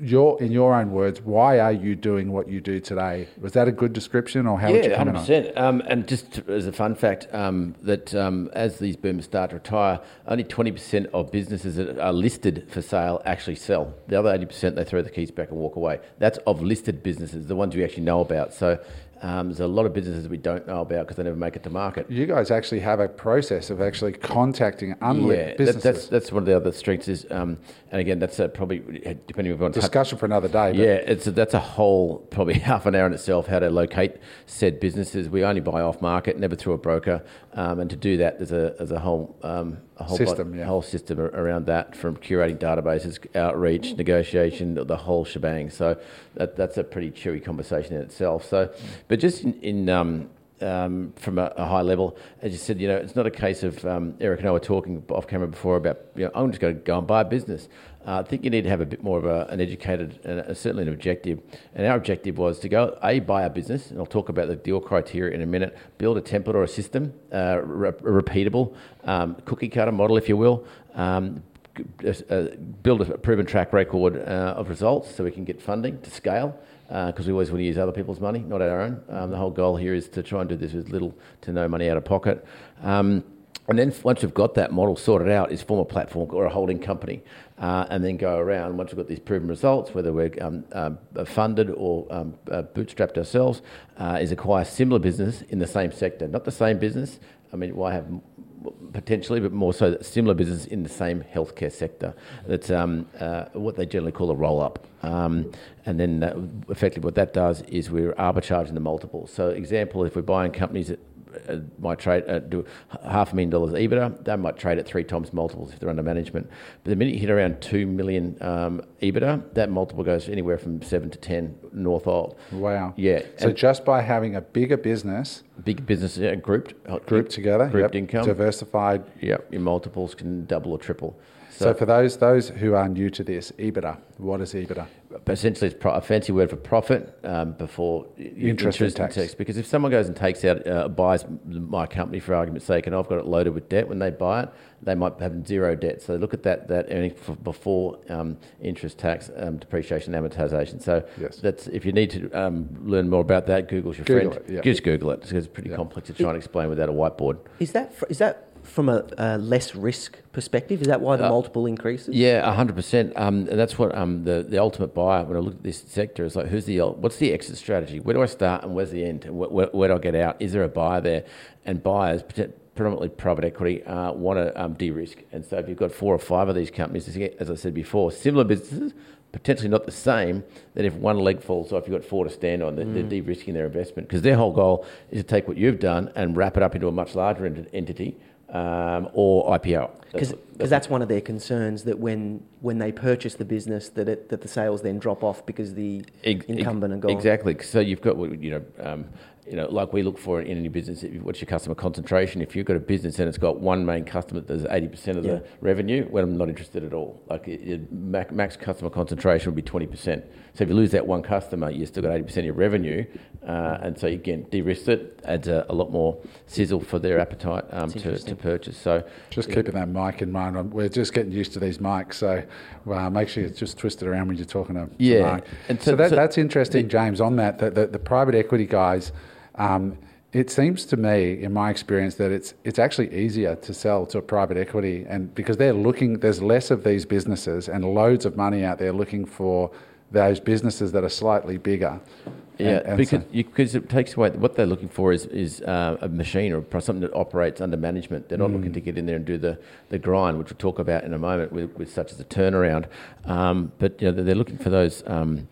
your in your own words, why are you doing what you do today? Was that a good description, or how yeah, would you comment 100%. Um, and just as a fun fact, um, that um, as these boomers start to retire, only twenty percent of businesses that are listed for sale actually sell. The other eighty percent they throw the keys back and walk away. That's of listed businesses, the ones we actually know about. So um, there's a lot of businesses we don't know about because they never make it to market. You guys actually have a process of actually contacting unlit yeah, businesses. That, that's that's one of the other strengths is, um, and again, that's a probably depending on discussion for another day. Yeah, it's a, that's a whole probably half an hour in itself how to locate said businesses. We only buy off market, never through a broker, um, and to do that, there's a there's a whole um, a whole system, yeah. whole system around that from curating databases, outreach, negotiation, the whole shebang. So that, that's a pretty chewy conversation in itself. So, but just in, in um, um, from a, a, high level, as you said, you know, it's not a case of um, Eric and I were talking off camera before about, you know, I'm just going to go and buy a business. Uh, I think you need to have a bit more of a, an educated a, certainly an objective. And our objective was to go a buy a business, and I'll talk about the deal criteria in a minute. Build a template or a system, uh, re- repeatable um, cookie cutter model, if you will. Um, uh, build a proven track record uh, of results so we can get funding to scale because uh, we always want to use other people's money, not our own. Um, the whole goal here is to try and do this with little to no money out of pocket. Um, and then once we've got that model sorted out, is form a platform or a holding company, uh, and then go around. Once we've got these proven results, whether we're um, uh, funded or um, uh, bootstrapped ourselves, uh, is acquire similar business in the same sector, not the same business. I mean, why have potentially, but more so similar business in the same healthcare sector. That's um, uh, what they generally call a roll up. Um, and then uh, effectively what that does is we're arbitraging the multiples. So, example, if we're buying companies that uh, might trade uh, do half a million dollars EBITDA. They might trade at three times multiples if they're under management. But the minute you hit around two million um, EBITDA, that multiple goes anywhere from seven to ten north of. Wow. Yeah. So and just by having a bigger business, big business grouped, uh, grouped together, grouped yep, income, diversified. Yep. Your multiples can double or triple. So, so, for those those who are new to this, EBITDA, what is EBITDA? Essentially, it's a fancy word for profit um, before interest, interest tax. tax. Because if someone goes and takes out, uh, buys my company for argument's sake, and I've got it loaded with debt, when they buy it, they might have zero debt. So look at that that earning before um, interest tax, um, depreciation, amortization. So yes. that's if you need to um, learn more about that, Google's your Google friend. It, yeah. Just Google it because it's pretty yeah. complex to try and explain without a whiteboard. Is that is that from a, a, less risk perspective? Is that why the uh, multiple increases? Yeah, hundred percent. Um, and that's what um, the the ultimate buyer. When I look at this sector, is like, who's the what's the exit strategy? Where do I start and where's the end? Where, where, where do I get out? Is there a buyer there? And buyers, predominantly private equity, uh, want to um, de-risk. And so if you've got four or five of these companies, as I said before, similar businesses, potentially not the same, then if one leg falls off, you've got four to stand on. They're, mm. they're de-risking their investment because their whole goal is to take what you've done and wrap it up into a much larger ent- entity um, or IPO. Because that's, that's, one of their concerns that when when they purchase the business, that it, that the sales then drop off because the ex- incumbent are gone. Exactly. So you've got you know. Um, you know, like we look for in any business, if- what's your customer concentration? If you've got a business and it's got one main customer that does 80% of Yeah. the revenue, well, I'm not interested at all. Like it, it, max, max customer concentration would be 20%. So if you lose that one customer, you've still got 80% of your revenue. Uh, and so again, de-risk it, adds a, a lot more sizzle for their appetite um, to, to purchase. So Just keeping that mic in mind. We're just getting used to these mics, so uh, make sure you just twist it around when you're talking to, to Yeah, Mark. and so, so- that, so- that's interesting, James. On that, the, the, the private equity guys, um, it seems to me, in my experience, that it's it's actually easier to sell to a private equity, and because they're looking, there's less of these businesses and loads of money out there looking for those businesses that are slightly bigger. Yeah, And- and because so- you, because it takes away what they're looking for is is uh, a machine or something that operates under management. They're not looking Mm. to get in there and do the, the grind, which we'll talk about in a moment, with, with such as a turnaround. Um, but you know, they're looking for those. Um,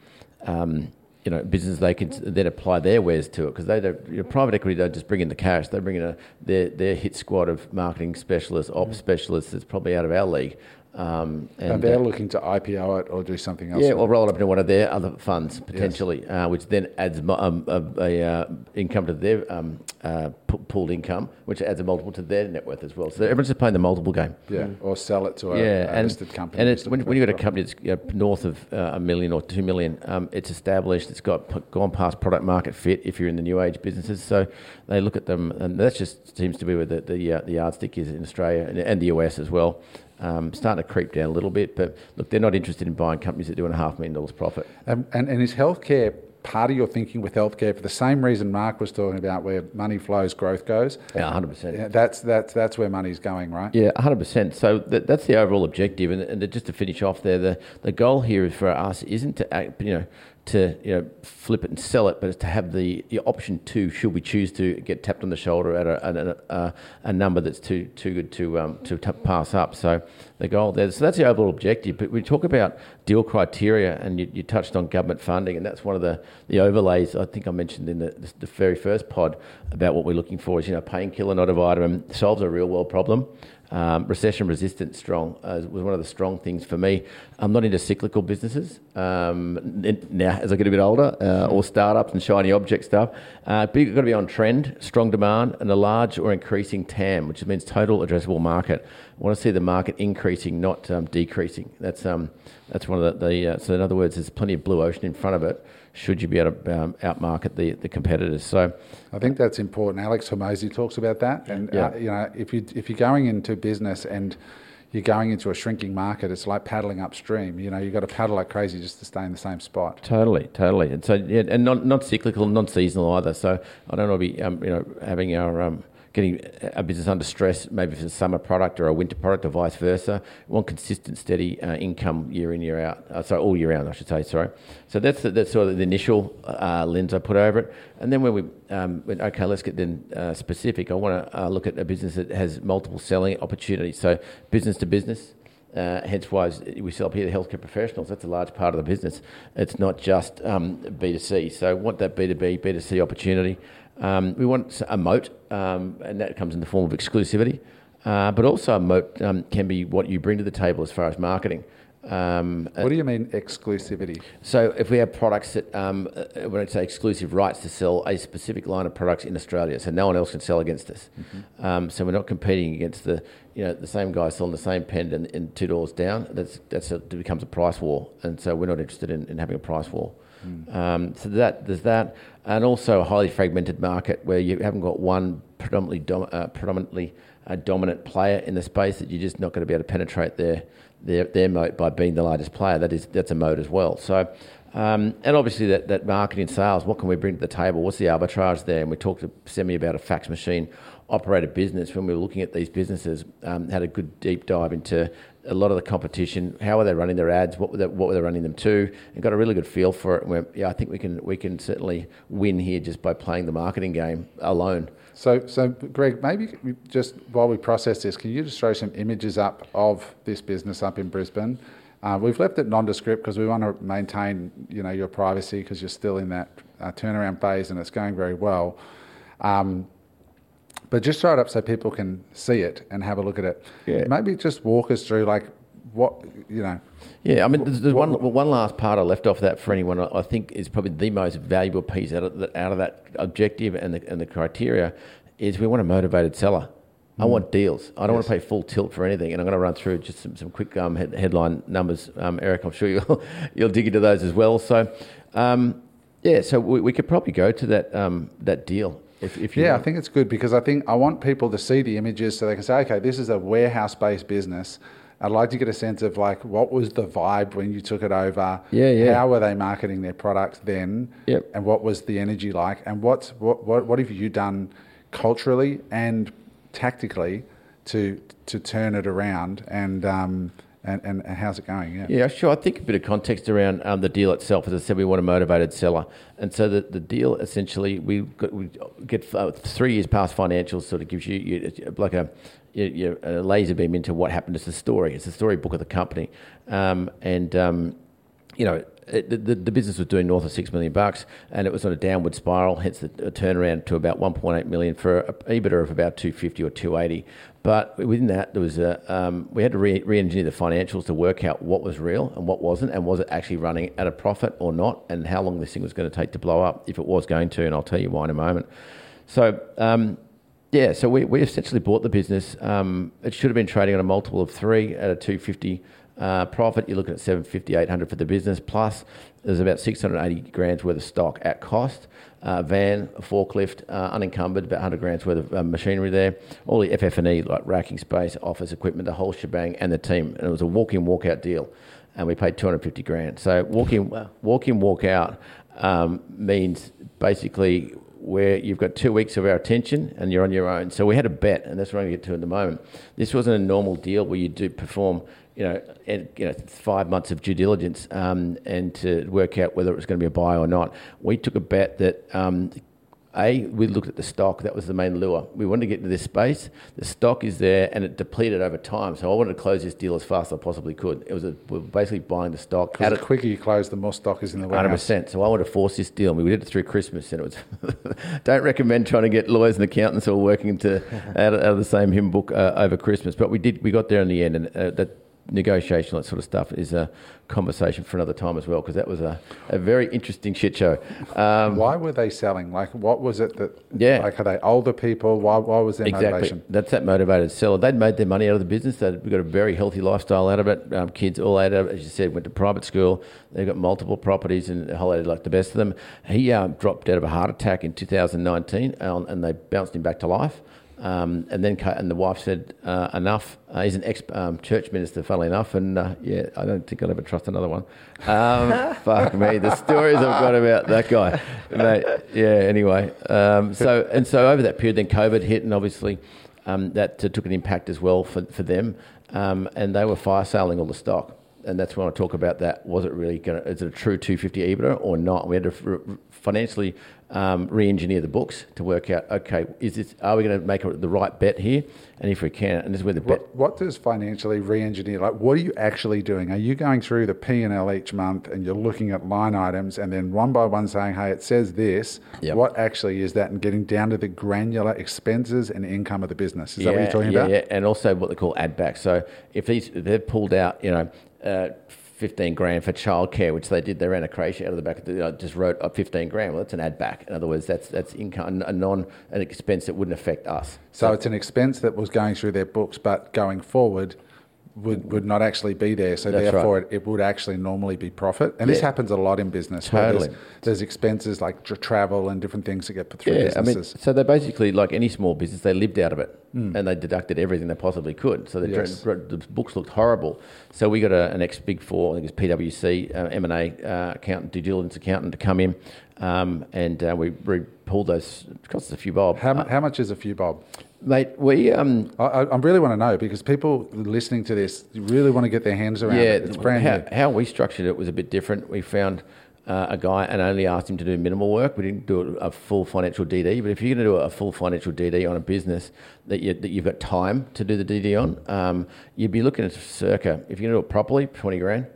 um, you know, business they can then apply their wares to it because they don't. You know, private equity don't just bring in the cash; they bring in a their their hit squad of marketing specialists, ops specialists. That's probably out of our league. Um, and, and they're uh, looking to IPO it or do something else. yeah, or roll it up into one of their other funds potentially, uh, which then adds mo- um, a, a uh, income to their um, uh, p- pooled income, which adds a multiple to their net worth as well. So everyone's just playing the multiple game. yeah, or sell it to a, yeah, a and, listed company. and it's when, when you've got a company that's you know, north of uh, a million or two million, um, it's established. It's got p- gone past product market fit. If you're in the new age businesses, so they look at them, and that just seems to be where the the, uh, the yardstick is in Australia and, and the US as well. Um, starting to creep down a little bit, but look, they're not interested in buying companies that do a half million dollars profit. And, and, and is healthcare part of your thinking with healthcare for the same reason Mark was talking about, where money flows, growth goes? Yeah, hundred percent. Yeah, that's that's that's where money's going, right? Yeah, hundred percent. So that, that's the overall objective, and, and just to finish off there, the, the goal here for us isn't to act, you know to you know flip it and sell it, but to have the, the option to should we choose to get tapped on the shoulder at a, a, a, a number that's too too good to um, to t- pass up. So the goal there. So that's the overall objective. But we talk about deal criteria, and you, you touched on government funding, and that's one of the, the overlays. I think I mentioned in the, the very first pod about what we're looking for is you know painkiller, not a vitamin, solves a real world problem. Um, recession resistant strong uh, was one of the strong things for me. I'm not into cyclical businesses um, now as I get a bit older, uh, or startups and shiny object stuff. Uh, but you've got to be on trend, strong demand, and a large or increasing TAM, which means total addressable market. I want to see the market increasing, not um, decreasing. That's um, that's one of the, the uh, so in other words, there's plenty of blue ocean in front of it. Should you be able to um, outmarket the, the competitors? So I think that's important. Alex Hormozi talks about that, and Yeah. uh, you know, if you if you're going into business and you're going into a shrinking market, it's like paddling upstream. You know, you've got to paddle like crazy just to stay in the same spot. Totally, totally, and so yeah, and not not cyclical, non seasonal either. So I don't want to be um, you know having our um, getting a business under stress, maybe for a summer product or a winter product or vice versa. We want consistent, steady uh, income year in year out. Uh, sorry, all year round, I should say. Sorry. So that's the, that's sort of the initial uh, lens I put over it, and then when we um, went, okay, let's get then uh, specific. I want to uh, look at a business that has multiple selling opportunities. So business to business. Uh, hence why we sell up here the healthcare professionals. That's a large part of the business. It's not just um, B2C. So want that B2B, B2C opportunity. Um, we want a moat, um, and that comes in the form of exclusivity. Uh, but also a moat um, can be what you bring to the table as far as marketing. Um, What do you mean exclusivity? so if we have products that, um, uh, when I say exclusive rights to sell a specific line of products in Australia, so no one else can sell against us. Um, so we're not competing against the, you know, the same guy selling the same pen and, and two doors down. That's that's a, it becomes a price war, and so we're not interested in, in having a price war. Um, so that there's that, and also a highly fragmented market where you haven't got one predominantly dom- uh, predominantly uh, dominant player in the space that you're just not going to be able to penetrate their their their moat by being the largest player. That is that's a moat as well. So. Um, and obviously, that, that marketing sales, what can we bring to the table? What's the arbitrage there? And we talked to Semi about a fax machine operated business when we were looking at these businesses, um, had a good deep dive into a lot of the competition. How are they running their ads? What were they, what were they running them to? And got a really good feel for it. We're, yeah, I think we can we can certainly win here just by playing the marketing game alone. So, so Greg, maybe just while we process this, can you just throw some images up of this business up in Brisbane? Uh, we've left it nondescript because we want to maintain, you know, your privacy because you're still in that uh, turnaround phase and it's going very well. Um, but just throw it up so people can see it and have a look at it. Yeah. Maybe just walk us through like what you know. Yeah, I mean, there's, there's What- one, one last part I left off that for anyone I think is probably the most valuable piece out of, the, out of that objective and the, and the criteria is we want a motivated seller. I want deals. I don't want to pay full tilt for anything. And I'm going to run through just some, some quick um, head, headline numbers. Um, Eric, I'm sure you'll, you'll dig into those as well. So, um, yeah, so we, we could probably go to that, um, that deal if, if you Yeah, I think it's good because I think I want people to see the images so they can say, okay, this is a warehouse-based business. I'd like to get a sense of like what was the vibe when you took it over. Yeah, yeah. How were they marketing their products then? Yep. And what was the energy like? And what's what what, what have you done culturally and tactically to to turn it around? And um and, and, how's it going? Yeah. Yeah, sure. I think a bit of context around um, the deal itself. As I said, we want a motivated seller, and so the, the deal essentially we got, we get uh, three years past financials. Sort of gives you, you like a, you, a laser beam into what happened. It's the story. It's the storybook of the company, um, and um, you know. It, the, the business was doing north of six million bucks, and it was on a downward spiral. Hence the turnaround to about one point eight million for a EBITDA of about two fifty or two eighty. But within that, there was a um, we had to re- re-engineer the financials to work out what was real and what wasn't, and was it actually running at a profit or not, and how long this thing was going to take to blow up if it was going to, and I'll tell you why in a moment. So. Um, yeah, so we, we essentially bought the business. Um, it should have been trading on a multiple of three at a 250 uh, profit. You're looking at 750, 800 for the business. Plus, there's about 680 grand's worth of stock at cost. Uh, van, forklift, uh, unencumbered, about 100 grand's worth of uh, machinery there. All the FF&E, like racking space, office equipment, the whole shebang, and the team. And it was a walk-in, walk-out deal. And we paid 250 grand. So walk-in, walk-in, walk-out um, means basically where you've got two weeks of our attention and you're on your own. So we had a bet, and that's what I'm going to get to in the moment. This wasn't a normal deal where you do perform, you know, and, you know, five months of due diligence um, and to work out whether it was going to be a buy or not. We took a bet that. Um, a, we looked at the stock. That was the main lure. We wanted to get into this space. The stock is there, and it depleted over time. So I wanted to close this deal as fast as I possibly could. It was a, we were basically buying the stock Because the quicker you close, the more stock is in the warehouse. Hundred percent. So I wanted to force this deal. and We did it through Christmas, and it was. don't recommend trying to get lawyers and accountants all working to out, of, out of the same hymn book uh, over Christmas. But we did. We got there in the end, and uh, that negotiation, that sort of stuff, is a conversation for another time as well, because that was a, a very interesting shit show. Um, Why were they selling? Like, what was it that? Yeah. Like, are they older people? Why? Why was their Exactly. motivation? That's that motivated seller. They'd made their money out of the business. They'd got a very healthy lifestyle out of it. Um, kids all out of it. As you said, went to private school. They've got multiple properties and holidays like the best of them. He um, dropped out of a heart attack in 2019 um, and they bounced him back to life. Um, and then and the wife said, uh, enough. Uh, he's an ex um, church minister, funnily enough. And uh, yeah, I don't think I'll ever trust another one. Um, fuck me. The stories I've got about that guy. Mate, yeah, anyway. Um, so, and so over that period, then COVID hit, and obviously um, that uh, took an impact as well for, for them. Um, and they were fire selling all the stock. And that's when I talk about that. Was it really going to, is it a true 250 EBITDA or not? We had to financially um, re engineer the books to work out, okay, is this, are we going to make the right bet here? And if we can, and this is where the bet. What, what does financially re-engineer? Like, what are you actually doing? Are you going through the P and L each month, and you're looking at line items, and then one by one saying, "Hey, it says this." Yep. What actually is that? And getting down to the granular expenses and income of the business. Is that what you're talking yeah, about? Yeah, and also what they call add back. So if these if they've pulled out, you know, uh, fifteen grand for childcare, which they did, they ran a Croatia out of the back. Of the, uh, just wrote up fifteen grand. Well, that's an add back. In other words, that's that's income, a non an expense that wouldn't affect us. So it's an expense that was going through their books, but going forward would, would not actually be there. So That's therefore, right. it, it would actually normally be profit. And this happens a lot in business. Totally. There's, there's expenses like tr- travel and different things that get put through Yeah, I mean, businesses. so they basically, like any small business, they lived out of it and they deducted everything they possibly could. So the. Yes. the books looked horrible. So we got a, an ex Big Four, I think it's PwC, uh, M&A uh, accountant, due diligence accountant to come in um, and uh, we, we pulled those, it cost us a few bob. how, mu- how much is a few bob? Mate, we, um, I, I really want to know because people listening to this really want to get their hands around yeah, it. It's brand how, new. how we structured it was a bit different. We found uh, a guy and only asked him to do minimal work. We didn't do a full financial DD. But if you're going to do a full financial DD on a business that, you, that you've got time to do the DD on, um, you'd be looking at circa, if you're going to do it properly, 20 grand.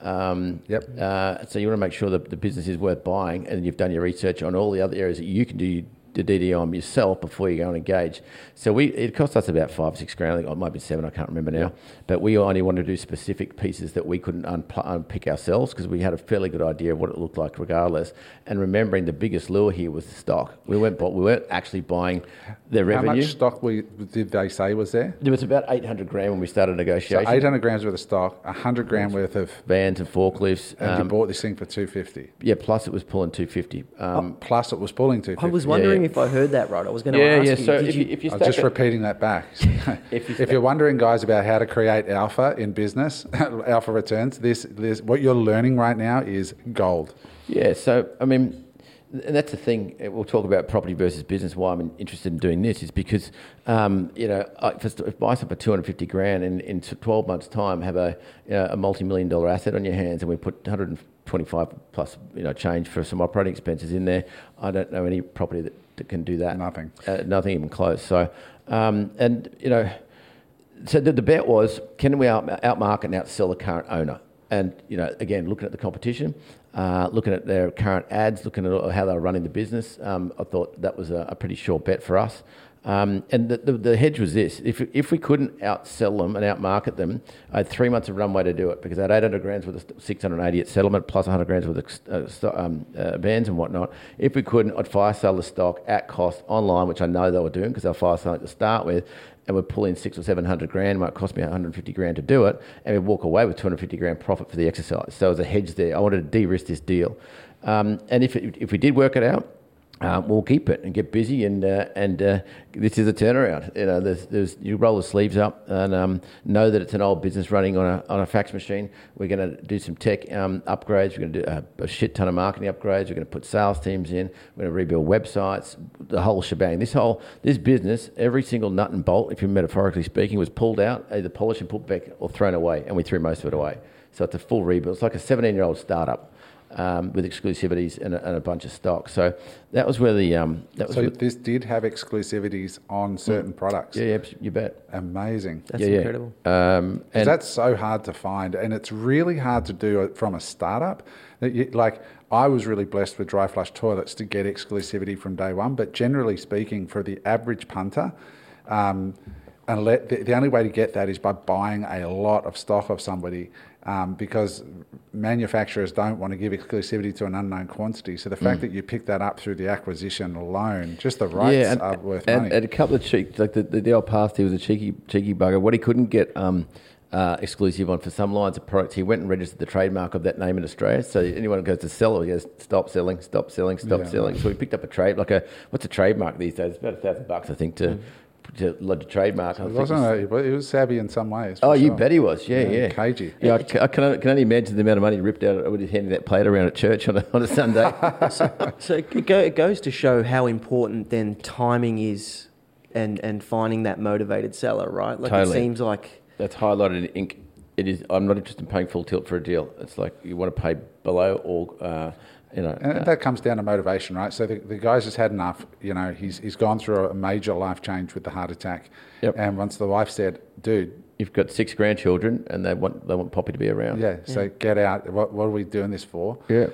Um, Yep. Uh, so you want to make sure that the business is worth buying and you've done your research on all the other areas that you can do the DD yourself before you go and engage. So we it cost us about five six grand. I think it might be seven. I can't remember now. But we only wanted to do specific pieces that we couldn't unpl- unpick ourselves because we had a fairly good idea of what it looked like regardless. And remembering the biggest lure here was the stock. We weren't bu- we weren't actually buying their How revenue. much stock we, did they say was there? There was about 800 grand when we started So 800 grams worth of stock, 100 grand worth of, vans and forklifts. and you Um, bought this thing for 250. yeah, plus it was pulling 250. Um, Plus it was pulling 250. I was wondering yeah. If I heard that right. I was going to yeah, ask yeah. you. So if you, you, if you I'm just it- repeating that back. If you if you're wondering, guys, about how to create alpha in business, alpha returns, this, this what you're learning right now is gold. Yeah, so I mean, and that's the thing. uh, We'll talk about property versus business. Why I'm interested in doing this is because, um, you know, if I if buy something for 250 grand and in 12 months' time have a, you know, a multi-million dollar asset on your hands and we put 125 plus, you know, change for some operating expenses in there, I don't know any property that, that can do that. Nothing. Uh, nothing even close. So, um, and you know, so the, the bet was can we out, outmarket and outsell the current owner? And you know, again, looking at the competition, uh, looking at their current ads, looking at how they're running the business, um, I thought that was a, a pretty sure bet for us. Um, and the, the, the hedge was this: if if we couldn't outsell them and outmarket them, I had three months of runway to do it because I had 800 grams worth of 680 at settlement plus 100 grams worth of uh, um, uh, bands and whatnot. If we couldn't, I'd fire sell the stock at cost online, which I know they were doing because they'll fire sell it to start with, and we'd pull in six or seven hundred grand. Might cost me 150 grand to do it, and we'd walk away with 250 grand profit for the exercise. So was a hedge there. I wanted to de-risk this deal, um, and if it, if we did work it out. Um, we'll keep it and get busy, and uh, and uh, this is a turnaround. You know, there's, there's you roll the sleeves up and um, know that it's an old business running on a on a fax machine. We're going to do some tech um, upgrades. We're going to do a, a shit ton of marketing upgrades. We're going to put sales teams in. We're going to rebuild websites, the whole shebang. This whole this business, every single nut and bolt, if you're metaphorically speaking, was pulled out, either polished and put back, or thrown away, and we threw most of it away. So it's a full rebuild. It's like a 17 year old startup um, with exclusivities and a, and a bunch of stock. So that was where the um, that was So where- this did have exclusivities on certain products. yeah, yeah, you bet. Amazing. That's yeah, yeah. incredible. Um, 'Cause and that's so hard to find, and it's really hard to do it from a startup. That you, like I was really blessed with dry flush toilets to get exclusivity from day one, but generally speaking, for the average punter, um, and let, the, the only way to get that is by buying a lot of stock of somebody. Um, because manufacturers don't want to give exclusivity to an unknown quantity. So the fact that you pick that up through the acquisition alone, just the rights Mm. yeah, and, are worth and, money. and a couple of cheek, like the, the, old past, he was a cheeky cheeky bugger. What he couldn't get um, uh, exclusive on for some lines of products, he went and registered the trademark of that name in Australia. So anyone who goes to sell it, he goes, stop selling, stop selling, stop Yeah. selling. So he picked up a trade, like a what's a trademark these days? It's about a thousand bucks, I think, to to lodge a trademark. I it wasn't. it's- A, he was savvy in some ways. Oh, for you bet he was. Yeah, Yeah, yeah. cagey. Yeah, I, I can, I can only imagine the amount of money he ripped out with his handing that plate around at church on a, on a Sunday. So it, go, it goes to show how important then timing is, and and finding that motivated seller, right? Like Totally. it seems like That's highlighted in ink. It is. I'm not interested in paying full tilt for a deal. It's like you want to pay below or, uh, you know. And uh, that comes down to motivation, right? So the, the guy's just had enough. You know, he's he's gone through a major life change with the heart attack. Yep. And once the wife said, "Dude, you've got six grandchildren, and they want they want Poppy to be around. yeah, so get out. What what are we doing this for?" Yeah.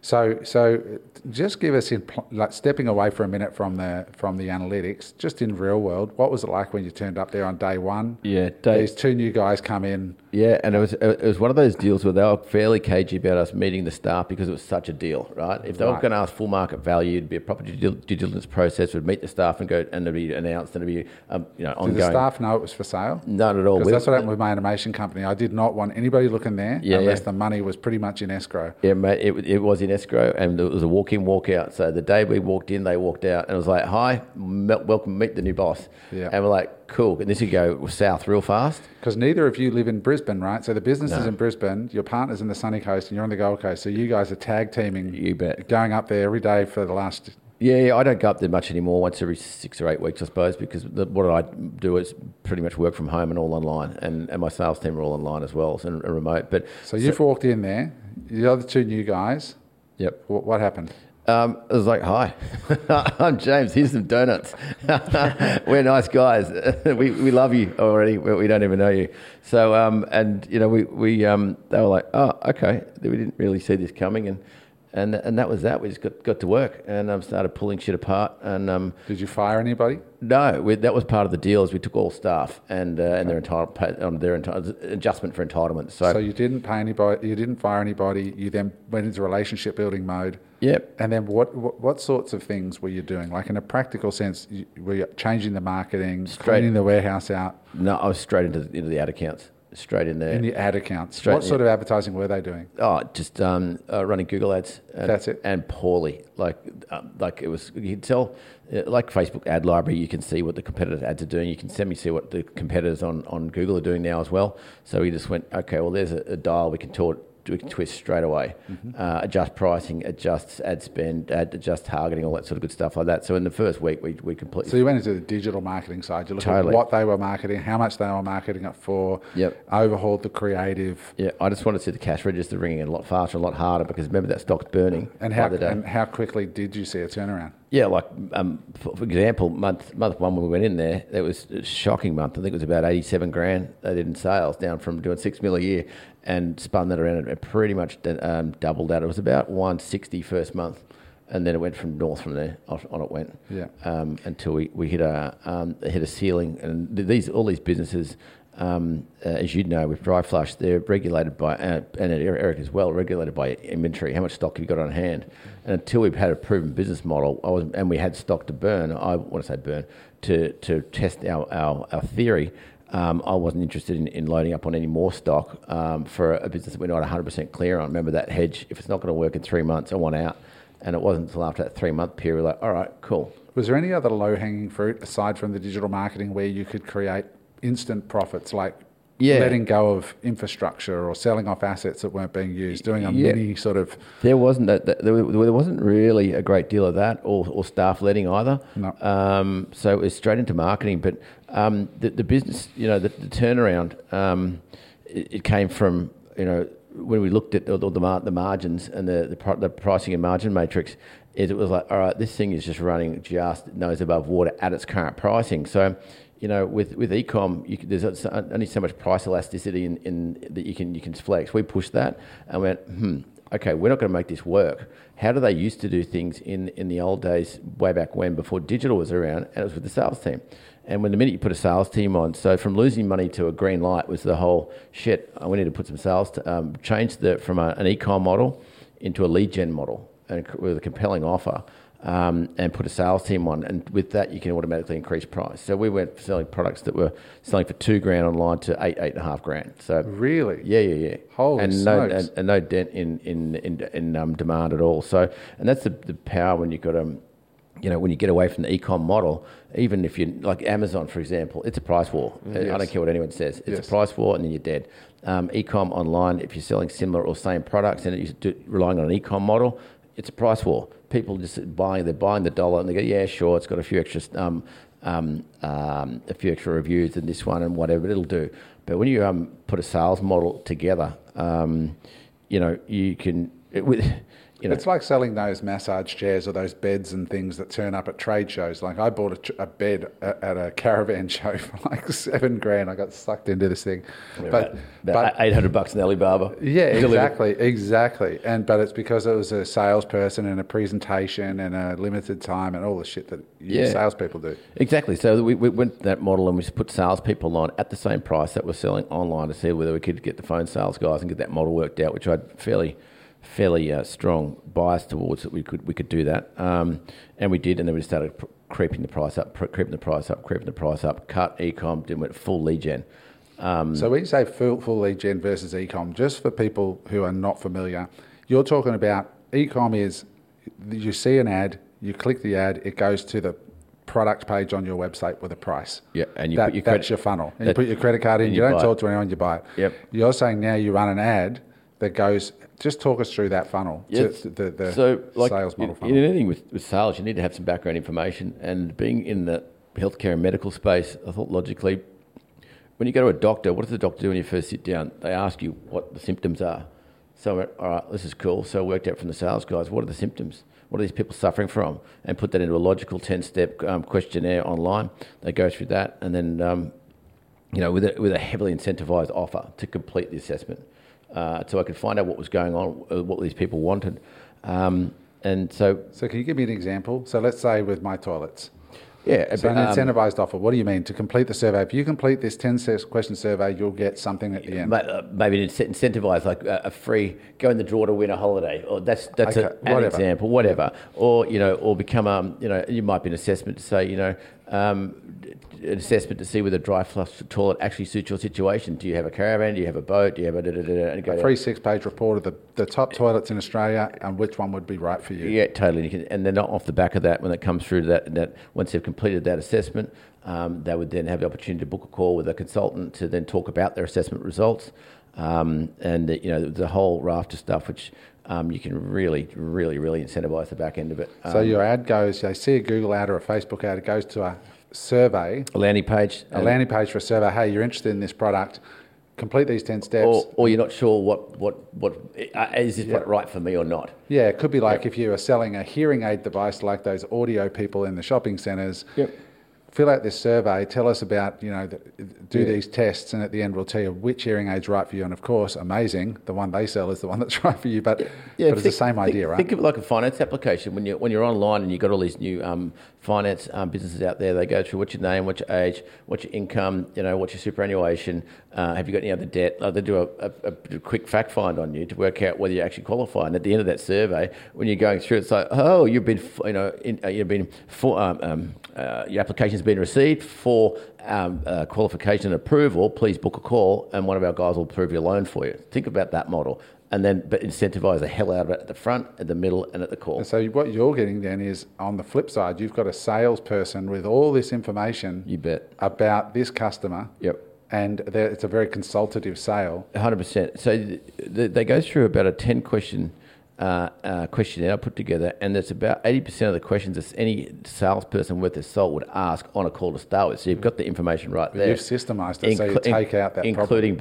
So so just give us in like stepping away for a minute from the from the analytics, just in real world. What was it like when you turned up there on day one? Yeah, day- These two new guys come in. Yeah, and it was it was one of those deals where they were fairly cagey about us meeting the staff because it was such a deal, right? If they were going to ask full market value, it'd be a proper due due diligence process. We'd meet the staff and go, and it'd be announced, and it'd be um, you know Did the staff know it was for sale? None at all. Because that's what happened with my animation company. I did not want anybody looking there Yeah, unless yeah. the money was pretty much in escrow. Yeah, mate, it, it was in escrow and it was a walk in, walk out. So the day we walked in, they walked out and it was like, hi, me- welcome, meet the new boss. Yeah. And we're like, cool. And this could go south real fast. Because neither of you live in Brisbane, right? So the business is in Brisbane, your partner's in the sunny coast, and you're on the Gold Coast. So you guys are tag teaming, You bet. going up there every day for the last. Yeah, yeah, I don't go up there much anymore, once every six or eight weeks, I suppose, because the, what I do is pretty much work from home and all online. And, and my sales team are all online as well, so and remote. But So you've walked in there, the other two new guys. Yep. What, what happened? Um, it was like, hi, I'm James. Here's some donuts. We're nice guys. we, we love you already, we don't even know you. So, um, and you know, we, we um, they were like, oh, okay. We didn't really see this coming, and and and that was that. We just got, got to work and um, started pulling shit apart. And um, Did you fire anybody? no, we, that was part of the deal. Is we took all staff and uh, and their entitled pay, um, their enti- adjustment for entitlements. So, So you didn't pay anybody. You didn't fire anybody. You then went into relationship building mode. Yep. And then what, what what sorts of things were you doing? Like in a practical sense, you, were you changing the marketing, Straight- cleaning the warehouse out, no, I was straight into the, into the ad accounts, straight in there. in the ad accounts? Straight what sort of advertising were they doing? Oh, just um, uh, running Google ads. And, That's it? And poorly, like um, like it was. You can tell, uh, like Facebook ad library, you can see what the competitive ads are doing. You can semi see what the competitors on, on Google are doing now as well. So we just went, okay, well, there's a, a dial we can can twist straight away. Mm-hmm. Uh, adjust pricing, adjust ad spend, ad, adjust targeting, all that sort of good stuff like that. So in the first week, we we completely So you went into the digital marketing side. You looked Totally. at what they were marketing, how much they were marketing it for. Yep. Overhauled the creative. Yeah, I just wanted to see the cash register ringing a lot faster, a lot harder because remember that stock's burning. And how day. and how quickly did you see a turnaround? Yeah, like um, for, for example, month month one when we went in there, it was a shocking month. I think it was about eighty seven grand they did in sales, down from doing six mil a year, and spun that around and pretty much um, doubled that. It was about 160 first month, and then it went from north from there. On, on it went. Yeah. Um, until we, we hit a um, hit a ceiling, and these all these businesses. Um, uh, as you know, with dry flush, they're regulated by, uh, and Eric as well, regulated by inventory. How much stock have you got on hand? And until we've had a proven business model, I was, and we had stock to burn, I want to say burn, to, to test our, our, our theory, um, I wasn't interested in, in loading up on any more stock um, for a business that we're not 100% clear on. Remember that hedge, if it's not going to work in three months, I want out. And it wasn't until after that three month period, like, all right, cool. Was there any other low hanging fruit aside from the digital marketing where you could create instant profits, like Yeah. letting go of infrastructure or selling off assets that weren't being used, doing a Yeah. mini sort of There wasn't that, that- there, there wasn't really a great deal of that, or, or staff letting either. No. Um, so it was straight into marketing. But um, the, the business, you know, the, the turnaround, um, it, it came from you know when we looked at all the, mar- the margins and the the, the pricing and margin matrix. Is it was like, all right, this thing is just running just nose above water at its current pricing. So you know, with with ecom, you, there's only so much price elasticity in, in that you can you can flex. We pushed that and went, hmm, okay, we're not going to make this work. How do they used to do things in in the old days, way back when, before digital was around, and it was with the sales team. And when the minute you put a sales team on, so from losing money to a green light was the whole shit. We need to put some sales, to, um, change the from a, an ecom model into a lead gen model, and with a compelling offer um, and put a sales team on, and with that you can automatically increase price. So we went selling products that were selling for two grand online to eight, eight and a half grand. So Really? yeah, yeah, yeah. Holy and no, smokes. and, and no dent in in in, in um, demand at all. So, and that's the, the power when you've got um, you know, when you get away from the e-com model. Even if you like Amazon, for example, it's a price war. I don't care what anyone says. It's Yes. a price war, and then you're dead. Um, e-com online, if you're selling similar or same products and you're relying on an e-com model, it's a price war. People just buying, they're buying the dollar, and they go, yeah, sure, it's got a few extra, um, um, um, a few extra reviews than this one, and whatever it'll do. But when you um, put a sales model together, um, you know, you can it, with, you know, It's like selling those massage chairs or those beds and things that turn up at trade shows. Like I bought a, a bed at, at a caravan show for like seven grand. I got sucked into this thing, but but eight hundred bucks in Alibaba. yeah, exactly, exactly. And but it's because it was a salesperson and a presentation and a limited time and all the shit that Yeah. salespeople do. Exactly. So we, we went that model and we put salespeople on at the same price that we're selling online to see whether we could get the phone sales guys and get that model worked out, which I had fairly, fairly uh, strong bias towards that we could we could do that, um, and we did, and then we started pr- creeping the price up, pr- creeping the price up, creeping the price up, cut ecom, then went full lead gen. Um, So when you say full, full lead gen versus ecom, just for people who are not familiar, you're talking about ecom is you see an ad, you click the ad, it goes to the product page on your website with a price. Yeah, and you that, put your that's credit- your funnel. And you put your credit card in, you, you don't talk it. to anyone, you buy it. Yep. You're saying now you run an ad that goes, just talk us through that funnel, Yes. the, the so, like, sales model in, funnel. in anything with, with sales, you need to have some background information. And being in the healthcare and medical space, I thought logically, when you go to a doctor, what does the doctor do when you first sit down? They ask you what the symptoms are. So I went, all right, this is cool. So I worked out from the sales guys, what are the symptoms? What are these people suffering from? And put that into a logical 10 step um, questionnaire online. They go through that and then, um, you know, with a, with a heavily incentivized offer to complete the assessment. Uh, so I could find out what was going on, uh, what these people wanted. Um, and so, So can you give me an example? So let's say with my toilets. yeah, So an um, incentivized offer. What do you mean to complete the survey? If you complete this ten question survey, you'll get something at the end. Uh, maybe to incent- incentivize like a, a free go in the draw to win a holiday, or that's that's Okay, a, an whatever. example, whatever, or you know, or become um, you know, you might be an assessment to say, you know, um, an assessment to see whether a dry flush toilet actually suits your situation. Do you have a caravan? Do you have a boat? Do you have a da, da, da, da, A free six-page report of the, the top toilets in Australia and which one would be right for you. Yeah, totally. You can, and then off the back of that, when it comes through to that, that once they've completed that assessment, um, they would then have the opportunity to book a call with a consultant to then talk about their assessment results. Um, and you know the whole raft of stuff, which um, you can really, really, really incentivize the back end of it. So Um, your ad goes, they see a Google ad or a Facebook ad, it goes to a survey, a landing page, a landing page for a survey. Hey, you're interested in this product. Complete these 10 steps. or, or you're not sure what what what uh, is this product right for me or not. yeah, it could be like if you are selling a hearing aid device like those audio people in the shopping centres. Yep. Fill out this survey. Tell us about, you know, the, do these tests, and at the end we'll tell you which hearing aid's right for you. And of course, amazing, the one they sell is the one that's right for you. But, but it's the same think- idea, right? Think of it like a finance application. When you're when you're online and you've got all these new um, finance um, businesses out there, they go through what's your name, what's your age, what's your income, you know, what's your superannuation, uh, have you got any other debt? Like they do a, a, a quick fact find on you to work out whether you actually qualify. And at the end of that survey, when you're going through, it's like, oh, you've been, you know, in, uh, you've been for um, um, uh, your application's been received for um, uh, qualification and approval. Please book a call, and one of our guys will approve your loan for you. Think about that model. And then, but incentivize the hell out of it at the front, at the middle, and at the call. And so what you're getting then is on the flip side, you've got a salesperson with all this information You bet. about this customer. Yep. And it's a very consultative sale. hundred percent. So th- th- they go through about a ten question uh, uh, questionnaire put together, and there's about eighty percent of the questions that any salesperson worth their salt would ask on a call to start with. So you've got the information right there. you've systemized it, so you take out that problem. including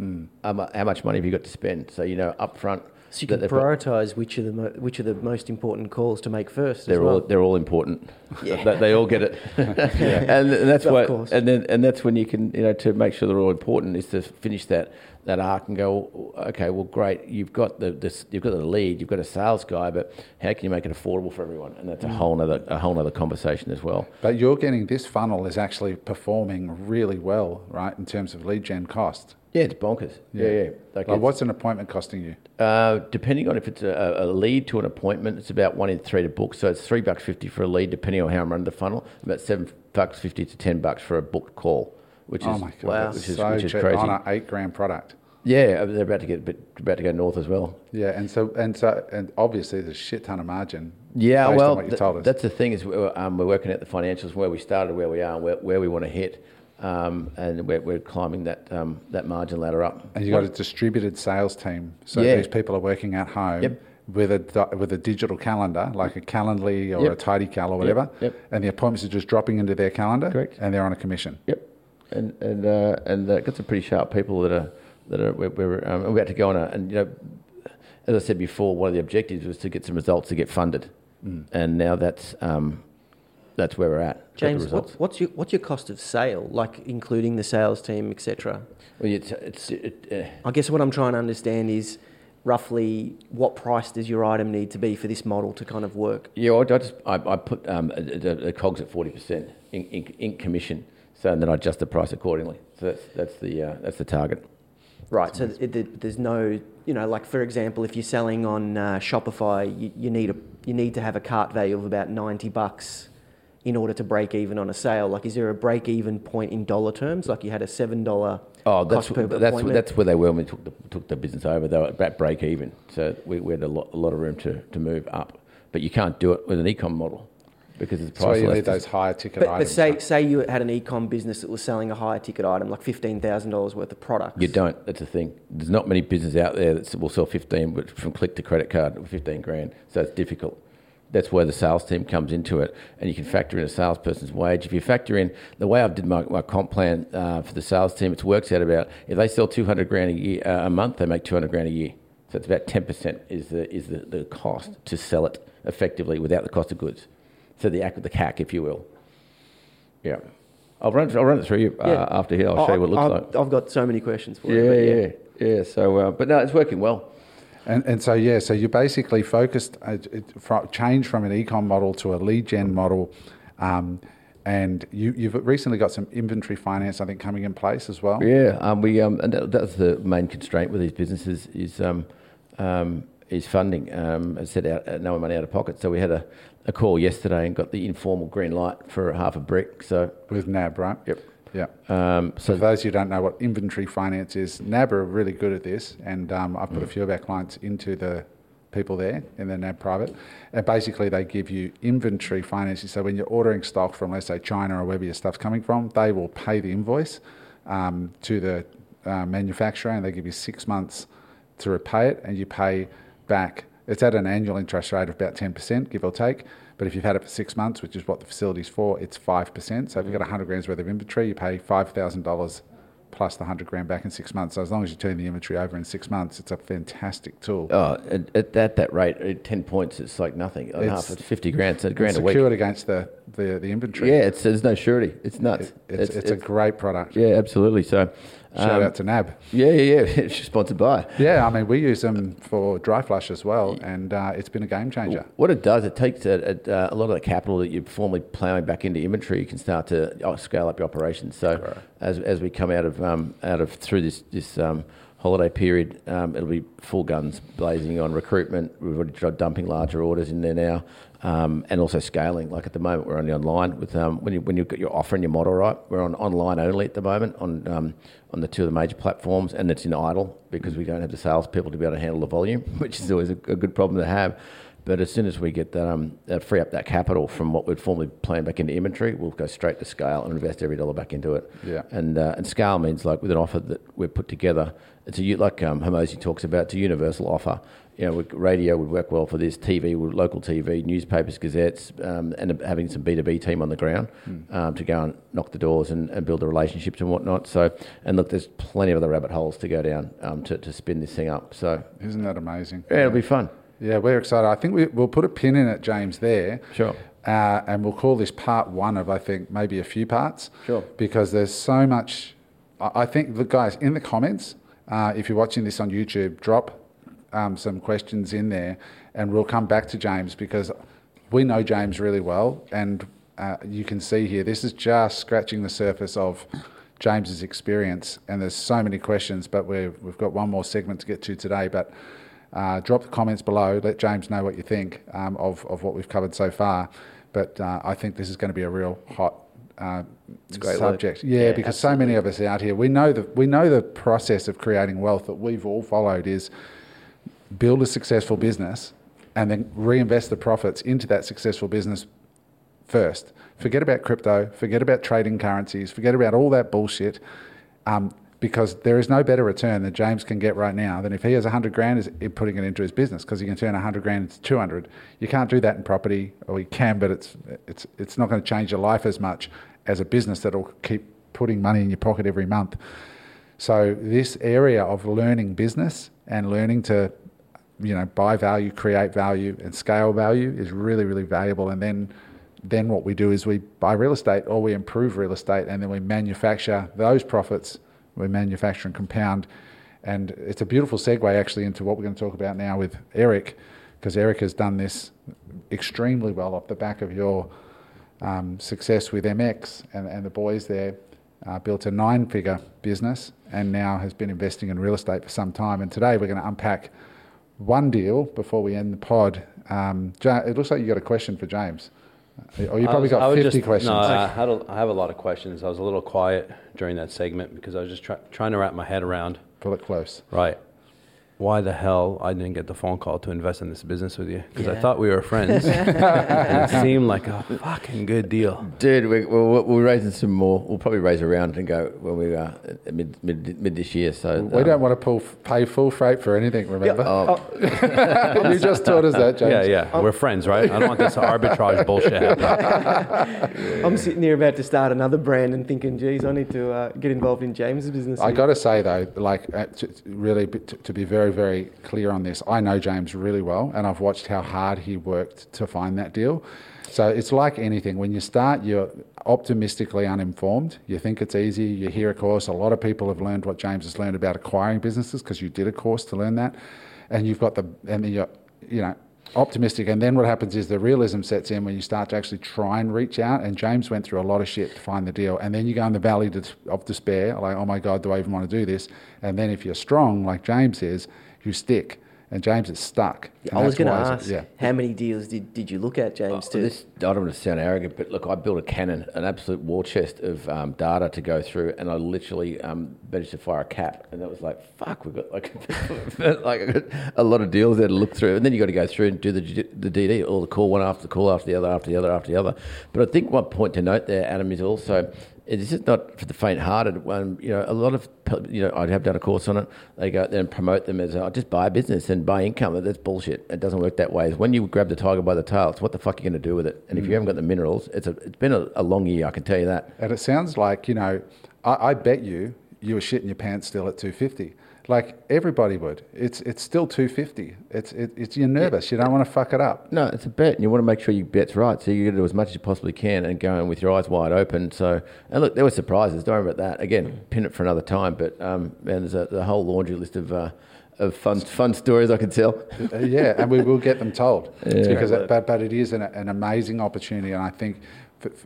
budget. Um, how much money have you got to spend? So you know upfront. So you can prioritise which are the mo- which are the most important calls to make first. They're well. all they're all important. Yeah. They, they all get it, and, and that's Of what. course. And then and that's when you can you know to make sure they're all important is to finish that that arc and go okay well great you've got the this you've got the lead you've got a sales guy but how can you make it affordable for everyone and that's a whole nother a whole nother conversation as well. But you're getting this funnel is actually performing really well, right, in terms of lead gen cost. Yeah, it's bonkers. Yeah, yeah. Like Like, what's an appointment costing you? Uh, depending on if it's a, a lead to an appointment, it's about one in three to book. So it's three bucks fifty for a lead, depending on how I'm running the funnel. About seven bucks fifty to ten bucks for a booked call, which Oh is my god, wow. which is, so which is crazy. on an eight grand product. Yeah, they're about to get bit, about to go north as well. Yeah, and so and so and obviously there's a shit ton of margin. Yeah, based well, on what you th- told us. that's the thing is we're, um, we're working at the financials where we started, where we are, and where, where we want to hit, um, and we're, we're climbing that um, that margin ladder up. and you've got a distributed sales team, so Yeah. these people are working at home. Yep. With a with a digital calendar, like a Calendly or Yep. a TidyCal or whatever, yep. and the appointments are just dropping into their calendar, Correct. and they're on a commission. Yep, and and uh, and uh, got some pretty sharp people that are that are we're, we're um, about to go on a and you know, as I said before, one of the objectives was to get some results to get funded, and now that's um, that's where we're at. James, what, what's your what's your cost of sale, like including the sales team, etc. Well, it's, it's it, uh, I guess what I'm trying to understand is roughly what price does your item need to be for this model to kind of work? yeah, I, I just I, I put um, the, the cogs at forty percent in, in, in commission, so and then I adjust the price accordingly. So that's that's the uh, that's the target. Right. So it, it- there's no, you know, like for example, if you're selling on uh, Shopify, you, you need a you need to have a cart value of about ninety bucks in order to break even on a sale. Like, is there a break even point in dollar terms? Like you had a seven dollar Oh, that's cost per that's appointment? that's where they were when we took the took the business over. They were about break even, so we, we had a lot, a lot of room to, to move up. But you can't do it with an ecom model because it's So you need those higher ticket But, but items. say say you had an e-com business that was selling a higher ticket item, like fifteen thousand dollars worth of products. You don't. That's the thing. There's not many businesses out there that will sell 15, but from click to credit card, 15 grand. So it's difficult. That's where the sales team comes into it, and you can factor in a salesperson's wage. If you factor in the way I've did my, my comp plan uh, for the sales team, it works out about if they sell 200 grand a year uh, a month, they make 200 grand a year. So it's about 10% is the is the, the cost to sell it effectively without the cost of goods. So the the CAC, if you will. Yeah, I'll run I'll run it through you uh, Yeah. after here. I'll show you what it looks I've, like. I've got so many questions for Yeah, you. but yeah, yeah. So, uh, but no, it's working well. And, and so yeah, so you basically focused uh, it, change from an ecom model to a lead gen model, um, and you, you've recently got some inventory finance, I think, coming in place as well. Yeah, um, we um, and that, that's the main constraint with these businesses is um, um, is funding. Um, as I said, out, uh, no money out of pocket. So we had a, a call yesterday and got the informal green light for half a brick. So With NAB, right? Yep. Yeah. um, So for those who don't know what inventory finance is, NAB are really good at this, and um, I've put a few of our clients into the people there in the NAB private, and basically they give you inventory financing. So when you're ordering stock from, let's say, China or wherever your stuff's coming from, they will pay the invoice um, to the uh, manufacturer, and they give you six months to repay it, and you pay back. It's at an annual interest rate of about 10%, give or take. But if you've had it for six months, which is what the facility's for, it's 5%. So if you've got 100 grand's worth of inventory, you pay $5,000 plus the 100 grand back in six months. So as long as you turn the inventory over in six months, it's a fantastic tool. oh, at, at that that rate, at ten points, it's like nothing. Oh, it's, half, it's fifty grand, so a grand it's a week. secured against the, the, the inventory. Yeah, it's there's no surety. It's nuts. It's, it's, a great product. yeah, absolutely. So, Shout um, out to NAB. yeah, yeah, yeah. It's sponsored by. Yeah, I mean, we use them for dry flush as well, and uh, it's been a game changer. What it does, it takes a, a, a lot of the capital that you're formerly ploughing back into inventory. You can start to oh, scale up your operations. So as, as we come out of um, out of through this this um, holiday period, um, it'll be full guns blazing on recruitment. We've already tried dumping larger orders in there now, um, and also scaling. Like at the moment, we're only online with um, when you when you've got your offer and your model right. We're on online only at the moment on um, on the two of the major platforms, and it's in idle because we don't have the salespeople to be able to handle the volume, which is always a, a good problem to have. But as soon as we get that, um, that free up that capital from what we'd formerly planned back into inventory, we'll go straight to scale and invest every dollar back into it. Yeah. And uh, and scale means like with an offer that we've put together, it's a like um, Hormozi talks about, it's a universal offer. You know, radio would work well for this. TV, local TV, newspapers, gazettes, um, and having some B two B team on the ground um, to go and knock the doors and, and build the relationships and whatnot. So, and look, there's plenty of other rabbit holes to go down um, to to spin this thing up. So, Isn't that amazing? yeah, it'll be fun. Yeah, we're excited. I think we, we'll put a pin in it, James, there. Sure. Uh, and we'll call this part one of, I think, maybe a few parts. Sure. Because there's so much. I I think, the guys, in the comments, uh, if you're watching this on YouTube, drop um, some questions in there and we'll come back to James because we know James really well. And uh, you can see here, this is just scratching the surface of James's experience. And there's so many questions, but we've, we've got one more segment to get to today. But uh, drop the comments below. Let James know what you think um, of, of what we've covered so far. But uh, I think this is going to be a real hot uh, great subject. Yeah, Yeah, because so many of us out here, we know the we know the process of creating wealth that we've all followed is build a successful business and then reinvest the profits into that successful business first. Forget about crypto, forget about trading currencies, forget about all that bullshit. Um, because there is no better return that James can get right now than if he has 100 grand is in putting it into his business because he can turn 100 grand into 200. You can't do that in property, or you can, but it's, it's, it's not going to change your life as much as a business that'll keep putting money in your pocket every month. So this area of learning business and learning to, you know, buy value, create value, and scale value is really, really valuable. And then, then what we do is we buy real estate or we improve real estate, and then we manufacture those profits. We manufacture and compound, and it's a beautiful segue actually into what we're going to talk about now with Eric, because Eric has done this extremely well off the back of your um, success with MX and, and the boys there. Uh, built a nine figure business and now has been investing in real estate for some time. And today we're going to unpack one deal before we end the pod. Um, it looks like you got a question for James. Or you probably was- got 50 just- questions. No, I, had a, I have a lot of questions. I was a little quiet during that segment because I was just try, trying to wrap my head around, Pull it close. right, why the hell I didn't get the phone call to invest in this business with you because I thought we were friends. and it seemed like a fucking good deal. Dude, we, we're, we're raising some more. We'll probably raise around and go when we are uh, mid, mid mid this year. So We um, don't want to pull, pay full freight for anything, remember? Oh, you just taught us that, James. Yeah, yeah, we're friends, right? I don't want this arbitrage bullshit happening. I'm sitting here about to start another brand and thinking, geez, I need to uh, get involved in James's business. I got to say though, like uh, to, to really to, to be very very clear on this, I know James really well, and I've watched how hard he worked to find that deal. So it's like anything. When you start, you're optimistically uninformed. You think it's easy. You hear a course. A lot of people have learned what James has learned about acquiring businesses because you did a course to learn that. and you've got the and then you're you know optimistic. And then what happens is the realism sets in when you start to actually try and reach out. And james went through a lot of shit to find the deal. And then you go in the valley of despair like oh my god do i even want to do this? And then if you're strong like james is you stick and James is stuck. I was going to ask, yeah. how many deals did, did you look at, James? Oh, this, I don't want to sound arrogant, but look, I built a cannon, an absolute war chest of um, data to go through, and I literally um, managed to fire a cap, and that was like, fuck, we've got like, like a lot of deals there to look through, and then you got to go through and do the the DD, all the call one after the call after the other, after the other, after the other. But I think one point to note there, Adam, is also it's just not for the faint-hearted. One, you know, a lot of you know, I'd have done a course on it. They go out there and promote them as, oh, just buy a business and buy income. That's bullshit. It doesn't work that way. It's when you grab the tiger by the tail, it's what the fuck are you going to do with it? And mm. if you mm. haven't got the minerals, it's a, it's been a, a, long year. I can tell you that. And it sounds like you know, I, I bet you you were shitting your pants still at two fifty. Like everybody would. It's it's still two fifty. It's it, it's you're nervous. You don't want to fuck it up. No, it's a bet, and you want to make sure your bet's right. So you got to do as much as you possibly can, and go in with your eyes wide open. So and look, there were surprises. Don't worry about that. Again, pin it for another time. But um, man, there's a, the whole laundry list of. Uh, of fun, fun stories I can tell. uh, yeah, and we will get them told. Yeah. Because, it, but, but it is an, an amazing opportunity, and I think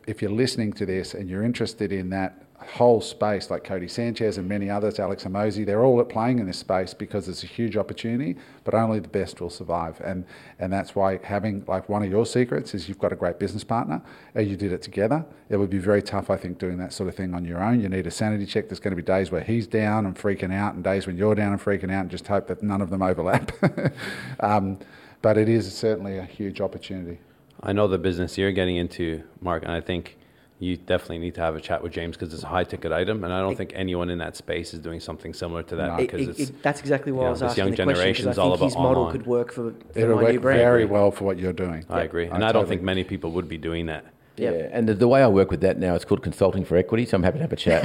if you're listening to this and you're interested in that whole space, like Codie Sanchez and many others, Alex Hormozi, they're all at playing in this space because it's a huge opportunity, but only the best will survive. And, and that's why having, like, one of your secrets is you've got a great business partner, and you did it together. It would be very tough, I think, doing that sort of thing on your own. You need a sanity check. There's going to be days where he's down and freaking out, and days when you're down and freaking out, and just hope that none of them overlap. um, but it is certainly a huge opportunity. I know the business you're getting into, Mark, and I think you definitely need to have a chat with James because it's a high ticket item, and I don't it, think anyone in that space is doing something similar to that. Because it, it, that's exactly what I was asking. Young generation is all about his model could work for. for It'll work very well for what you're doing. I agree, and I, I don't think many people would be doing that. Yeah, yeah. and the, the, way I work with that now, it's called consulting for equity. So I'm happy to have a chat.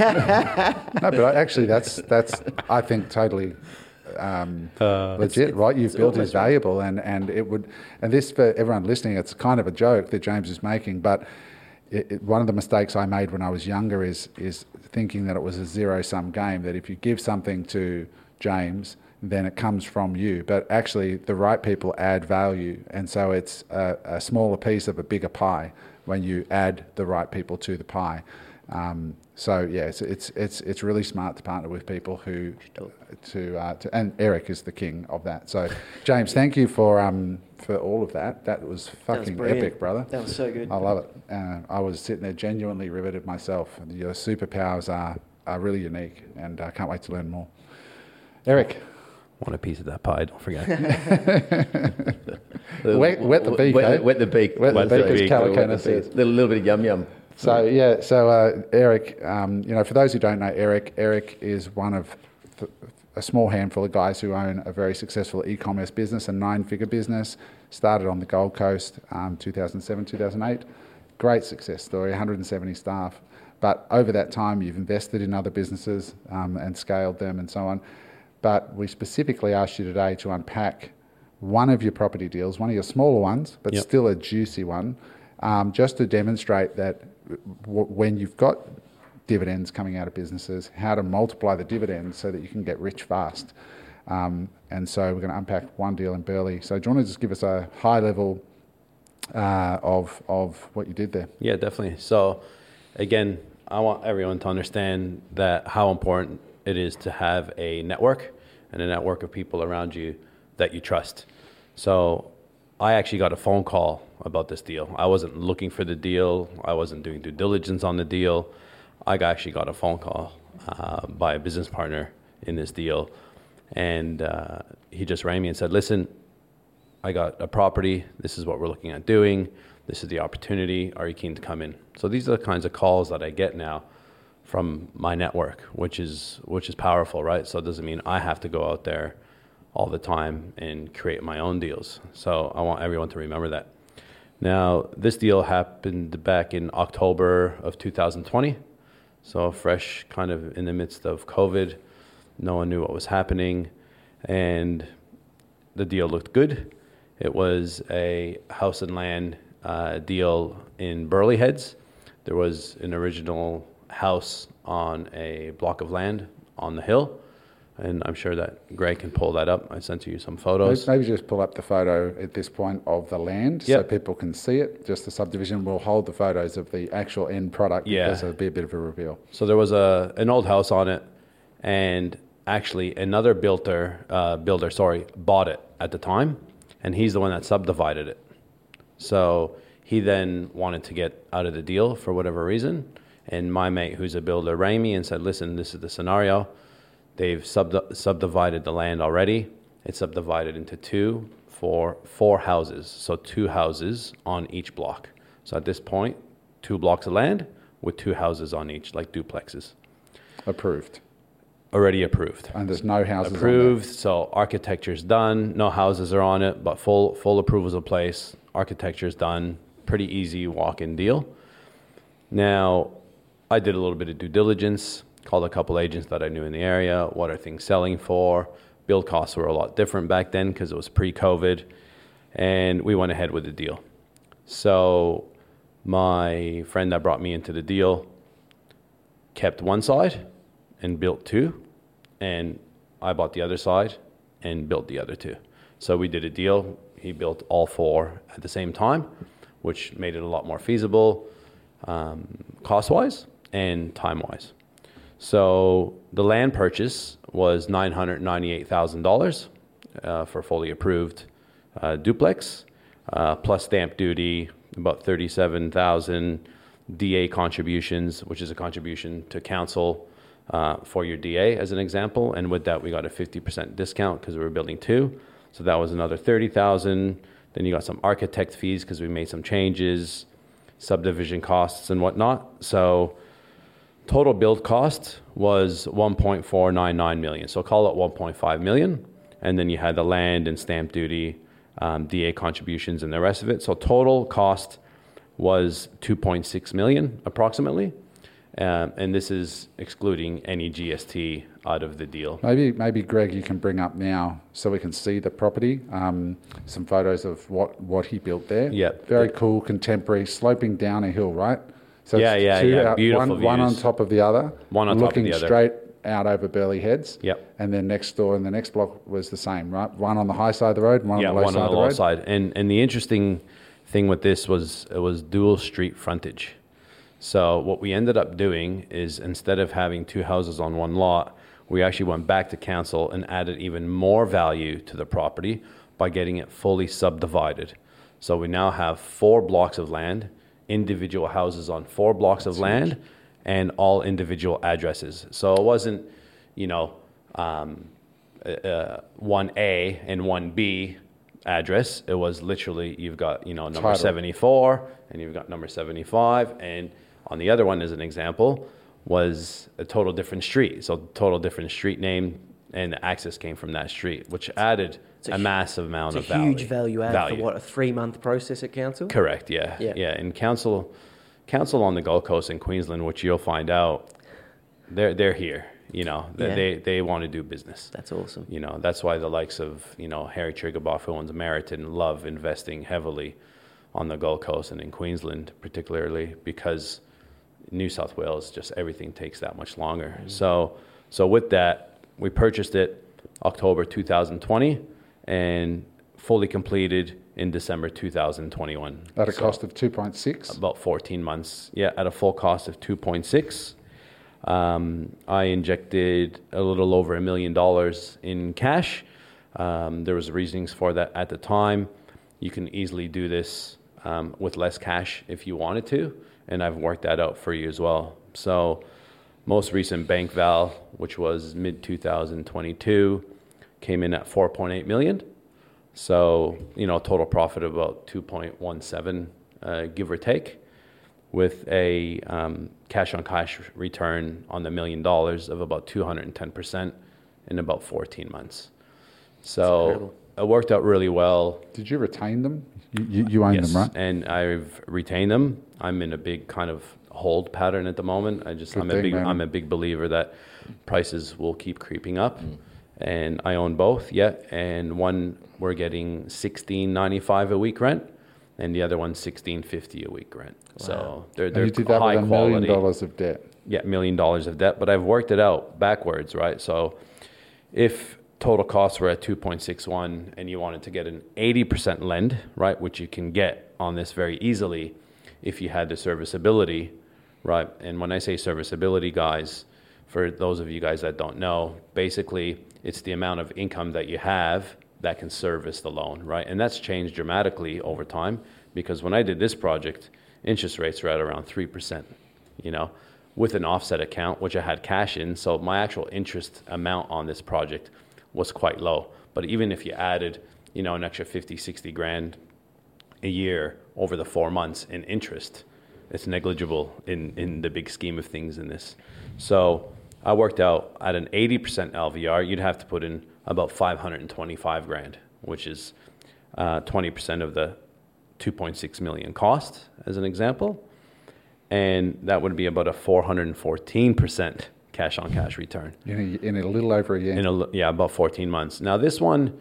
no, but actually, that's that's I think totally um, uh, legit, it's, right? You've built is valuable, and and it would, and this for everyone listening, it's kind of a joke that James is making, but it, it, one of the mistakes I made when I was younger is is thinking that it was a zero sum game. That if you give something to James, then it comes from you. But actually, the right people add value, and so it's a, a smaller piece of a bigger pie when you add the right people to the pie. Um, so yeah, it's, it's it's it's really smart to partner with people who to, uh, to and Eric is the king of that. So James, thank you for um, for all of that. That was fucking that was epic, brother. That was so good. I love it. Uh, I was sitting there genuinely riveted myself. Your superpowers are are really unique, and I can't wait to learn more. Eric. Want a piece of that pie? Don't forget. wet, wet, the beak. Wet, eh? wet the beak. Wet, wet the beak, as Calico says. A little, little bit of yum yum. So yeah, so uh, Eric, um, you know, for those who don't know Eric, Eric is one of a small handful of guys who own a very successful e-commerce business, a nine-figure business. Started on the Gold Coast, um, 2007, 2008. Great success story, 170 staff. But over that time, you've invested in other businesses um, and scaled them and so on. But we specifically asked you today to unpack one of your property deals, one of your smaller ones, but yep. still a juicy one, um, just to demonstrate that when you've got dividends coming out of businesses, how to multiply the dividends so that you can get rich fast. Um, and so we're going to unpack one deal in Burleigh. So do you want to just give us a high level uh, of of what you did there? Yeah, definitely. So again, I want everyone to understand that how important it is to have a network and a network of people around you that you trust. So I actually got a phone call about this deal. I wasn't looking for the deal. I wasn't doing due diligence on the deal. I actually got a phone call uh, by a business partner in this deal, and uh, he just rang me and said, "Listen, I got a property. This is what we're looking at doing. This is the opportunity. Are you keen to come in?" So these are the kinds of calls that I get now from my network, which is which is powerful, right? So it doesn't mean I have to go out there all the time and create my own deals. So I want everyone to remember that. Now, this deal happened back in October of 2020. So, fresh, kind of in the midst of COVID. No one knew what was happening. And the deal looked good. It was a house and land uh, deal in Burleigh Heads. There was an original house on a block of land on the hill and I'm sure that Greg can pull that up. I sent you some photos. maybe just pull up the photo at this point of the land so people can see it. Just the subdivision. We'll hold the photos of the actual end product Yeah. because it'll be a bit of a reveal. So there was a an old house on it, and actually another builder uh, builder sorry bought it at the time, and he's the one that subdivided it. So he then wanted to get out of the deal for whatever reason, and my mate, who's a builder, rang me and said, "Listen, this is the scenario. They've sub- subdivided the land already. It's subdivided into two for four houses, so two houses on each block. So at this point, two blocks of land with two houses on each, like duplexes, Approved. already approved." And there's no houses approved. So architecture's done. No houses are on it, but full full approvals in place. Architecture's done. Pretty easy walk-in deal. Now, I did a little bit of due diligence. Called a couple agents that I knew in the area. What are things selling for? Build costs were a lot different back then because it was pre-COVID, and we went ahead with the deal. So, my friend that brought me into the deal kept one side and built two, and I bought the other side and built the other two. So we did a deal. He built all four at the same time, which made it a lot more feasible, um, cost wise and time wise. So the land purchase was nine hundred ninety-eight thousand dollars uh, for fully approved uh, duplex, uh, plus stamp duty, about thirty-seven thousand DA contributions, which is a contribution to council uh, for your DA, as an example. And with that, we got a fifty percent discount because we were building two, so that was another thirty thousand. Then you got some architect fees because we made some changes, subdivision costs and whatnot. So total build cost was 1.499 million. So call it 1.5 million. And then you had the land and stamp duty, um, DA contributions, and the rest of it. So total cost was 2.6 million approximately. Um, and this is excluding any GST out of the deal. Maybe, maybe Greg, you can bring up now so we can see the property. Um, some photos of what, what he built there. Yeah. Very cool, contemporary, sloping down a hill, right? So Yeah, yeah, two yeah. out- Beautiful one, one on top of the other. One on top of the other. Looking straight out over Burleigh Heads. Yep. And then next door in the next block was the same, right? One on the high side of the road, one yeah, on the low one side on of the low road. side. And and the interesting thing with this was it was dual street frontage. So what we ended up doing is instead of having two houses on one lot, we actually went back to council and added even more value to the property by getting it fully subdivided. So we now have four blocks of land, individual houses on four blocks of land, and all individual addresses. So it wasn't, you know, um, uh, one A and one B address. It was literally you've got you know number Title. seventy four and you've got number seventy five, and on the other one as an example was a total different street. So total different street name and the access came from that street, which added a a, massive amount It's a of value. huge value add for what a three month process at council. Correct. Yeah. Yeah. Yeah. And council, council on the Gold Coast in Queensland, which you'll find out, they're they're here. You know, they Yeah. they, they want to do business. That's awesome. You know, that's why the likes of you know Harry Triguboff, who owns Meriton, love investing heavily on the Gold Coast and in Queensland, particularly because New South Wales just everything takes that much longer. Mm-hmm. So so with that, we purchased it October 2020 and fully completed in December 2021. At a So- cost of 2.6. about 14 months. Yeah, at a full cost of 2.6. Um, I injected a little over a million dollars in cash. Um, there was reasonings for that at the time. You can easily do this um, with less cash if you wanted to, and I've worked that out for you as well. So, most recent bank val, which was mid 2022, came in at 4.8 million. So, you know, total profit of about 2.17, uh, give or take, with a um, cash on cash return on the million dollars of about 210% in about 14 months. So it worked out really well. Did you retain them? You, you, you own Yes, them, right? and I've retained them. I'm in a big kind of hold pattern at the moment. I just Good I'm a big man. I'm a big believer that prices will keep creeping up, and I own both. Yeah, and one we're getting sixteen ninety five a week rent, and the other one sixteen fifty a week rent. So they're And they're you did that high with a million quality dollars of debt. yeah, million dollars of debt, but I've worked it out backwards, right? So if total costs were at 2.61 and you wanted to get an 80% lend, right, which you can get on this very easily if you had the serviceability, right? And when I say serviceability, guys, for those of you guys that don't know, basically it's the amount of income that you have that can service the loan, right? And that's changed dramatically over time because when I did this project, interest rates were at around 3%, you know, with an offset account, which I had cash in. So my actual interest amount on this project was quite low. But even if you added, you know, an extra 50, 60 grand a year over the four months in interest, it's negligible in, in the big scheme of things in this. So I worked out at an 80% LVR, you'd have to put in about 525 grand, which is uh, 20% of the 2.6 million cost, as an example. And that would be about a 414% cash on cash return In a, in a little over a year. in a, yeah about 14 months. Now this one,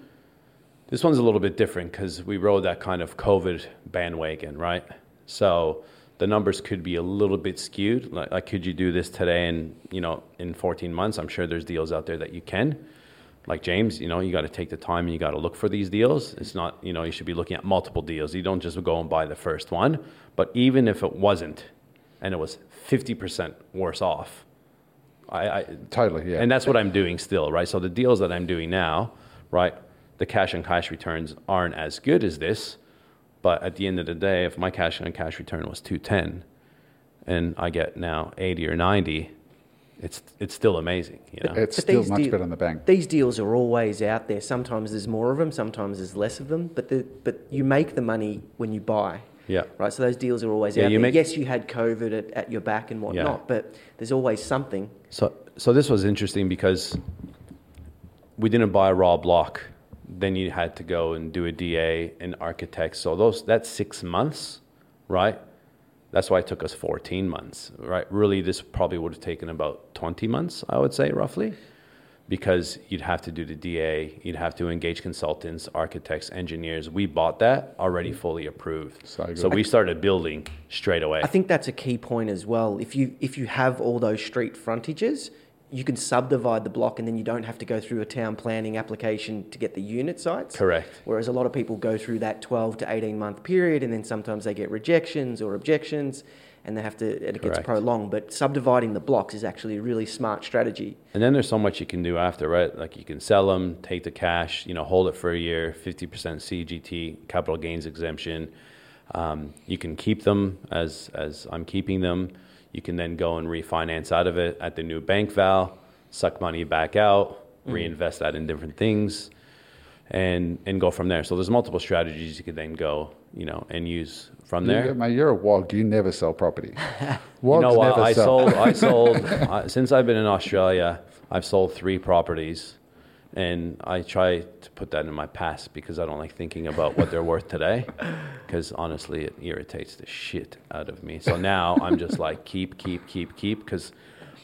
this one's a little bit different because we rode that kind of COVID bandwagon, right? So the numbers could be a little bit skewed. Like, like could you do this today and you know in 14 months? I'm sure there's deals out there that you can. Like James, you know, you got to take the time and you got to look for these deals. It's not, you know, you should be looking at multiple deals. You don't just go and buy the first one. But even if it wasn't, and it was 50% worse off, I, I Totally, yeah. and that's what I'm doing still, right? So the deals that I'm doing now, right? The cash and cash returns aren't as good as this, but at the end of the day, if my cash on cash return was 210 and I get now 80 or 90, it's it's still amazing, you know. it's But still much deal- better than the bank. These deals are always out there. Sometimes there's more of them, sometimes there's less of them. But the, but you make the money when you buy. Yeah. Right. So those deals are always Yeah, out you there. make- yes, you had COVID at, at your back and whatnot, but there's always something. So, so this was interesting because we didn't buy a raw block. Then you had to go and do a DA and architect. So those that's six months, right? That's why it took us 14 months, right? Really, this probably would have taken about 20 months, I would say, roughly, because you'd have to do the DA, you'd have to engage consultants, architects, engineers. We bought that already fully approved. So so we started building straight away. I think that's a key point as well. If you if you have all those street frontages, you can subdivide the block, and then you don't have to go through a town planning application to get the unit sites. Correct. Whereas a lot of people go through that 12 to 18 month period, and then sometimes they get rejections or objections, and they have to and it gets Correct. prolonged. But subdividing the blocks is actually a really smart strategy. And then there's so much you can do after, right? Like you can sell them, take the cash, you know, hold it for a year, 50% CGT, capital gains exemption. Um, you can keep them as, as I'm keeping them. You can then go and refinance out of it at the new bank val, suck money back out, reinvest that in different things, and, and go from there. So there's multiple strategies you could then go, you know, and use from there. You, mate, you're a wog. You never sell property. You Wogs know what? never I sell. sold. I sold uh, since I've been in Australia. I've sold three properties, and I try to put that in my past because I don't like thinking about what they're worth today. Because honestly, it irritates the shit out of me. So now I'm just like keep, keep, keep, keep. Because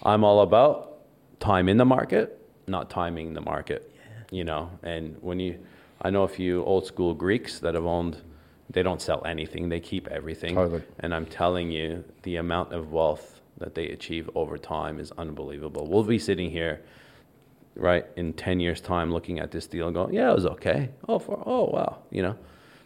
I'm all about time in the market, not timing the market. You know, and when you, I know a few old school Greeks that have owned. They don't sell anything. They keep everything. Totally. And I'm telling you, the amount of wealth that they achieve over time is unbelievable. We'll be sitting here, right, in 10 years' time looking at this deal and going, yeah, it was okay. Oh, for, oh wow, you know,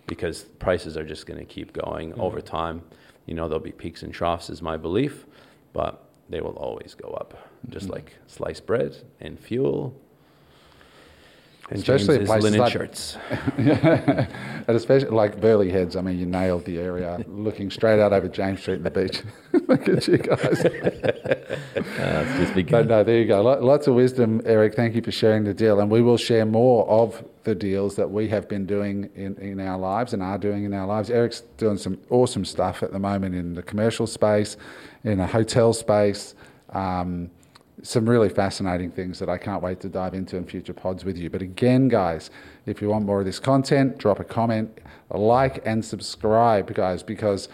because prices are just going to keep going mm-hmm. over time. You know, there'll be peaks and troughs, is my belief, but they will always go up, just mm-hmm. like sliced bread and fuel. And Especially at James's places linen like- shirts. And especially like Burleigh Heads, I mean, you nailed the area. Looking straight out over James Street and the beach. Look at you guys. Uh, just But no, there you go. Lots of wisdom, Eric. Thank you for sharing the deal. And we will share more of the deals that we have been doing in, in our lives and are doing in our lives. Eric's doing some awesome stuff at the moment in the commercial space, in a hotel space. Um, some really fascinating things that I can't wait to dive into in future pods with you. But again, guys, if you want more of this content, drop a comment, like, and subscribe, guys, because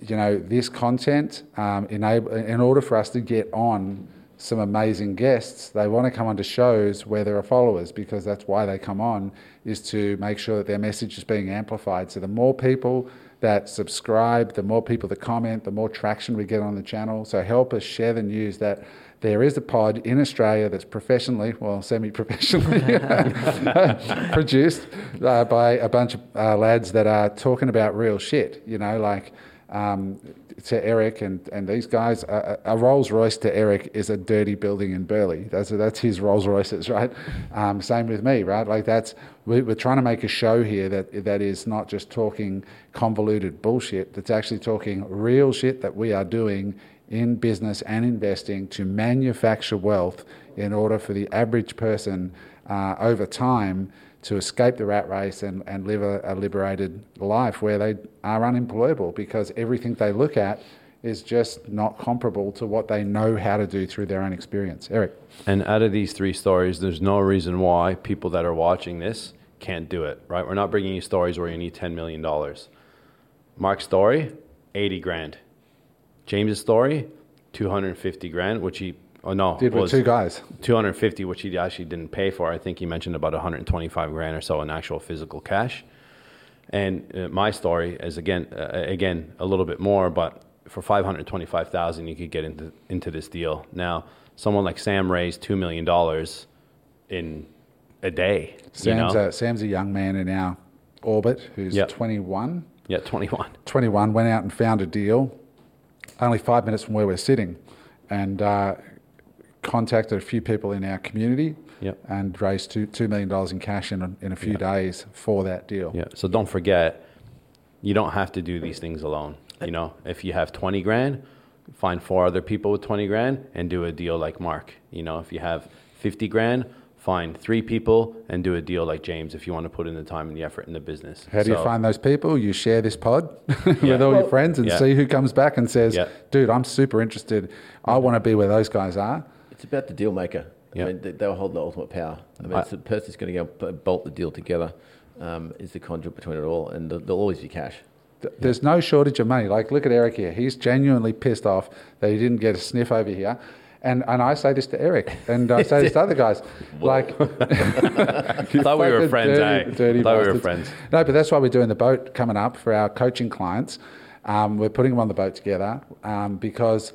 you know this content um, enable in order for us to get on some amazing guests they want to come onto shows where there are followers because that's why they come on is to make sure that their message is being amplified so the more people that subscribe the more people that comment the more traction we get on the channel so help us share the news that there is a pod in Australia that's professionally, well, semi-professionally produced uh, by a bunch of uh, lads that are talking about real shit. You know, like um, to Eric and, and these guys, a, a Rolls Royce to Eric is a dirty building in Burleigh. That's that's his Rolls Royces, right? Um, same with me, right? Like that's we, we're trying to make a show here that that is not just talking convoluted bullshit. That's actually talking real shit that we are doing in business and investing to manufacture wealth in order for the average person uh, over time to escape the rat race and, and live a, a liberated life where they are unemployable because everything they look at is just not comparable to what they know how to do through their own experience. Eric. And out of these three stories, there's no reason why people that are watching this can't do it, right? We're not bringing you stories where you need $10 million. Mark's story, 80 grand. James's story, 250 grand, which he Oh no, did with two guys. 250, which he actually didn't pay for. I think he mentioned about 125 grand or so in actual physical cash. And uh, my story is again, uh, again a little bit more, but for 525,000, you could get into into this deal. Now, someone like Sam raised two million dollars in a day. Sam's, you know? a, Sam's a young man in our orbit who's Yep. 21. yeah, 21. 21 went out and found a deal only five minutes from where we're sitting and uh, contacted a few people in our community Yep. and raised two, $2 million in cash in a, in a few days for that deal. Yeah. So don't forget, you don't have to do these things alone. You know, if you have 20 grand, find four other people with 20 grand and do a deal like Mark. You know, if you have 50 grand, find three people and do a deal like James if you want to put in the time and the effort in the business. How do you find those people? You share this pod with Yeah. all your friends and Yeah. see who comes back and says, Yeah. dude, I'm super interested. I want to be where those guys are. It's about the deal maker. Yeah. I mean, they, they'll hold the ultimate power. I mean, I- it's the person who's going to go bolt the deal together um, is the conduit between it all, and there'll, there'll always be cash. Th- There's no shortage of money. Like, look at Eric here. He's genuinely pissed off that he didn't get a sniff over here. And, and I say this to Eric, and I say this to other guys. Like, Thought we were friends, dirty- eh? dirty Thought we were friends. No, but that's why we're doing the boat coming up for our coaching clients. Um, we're putting them on the boat together um, because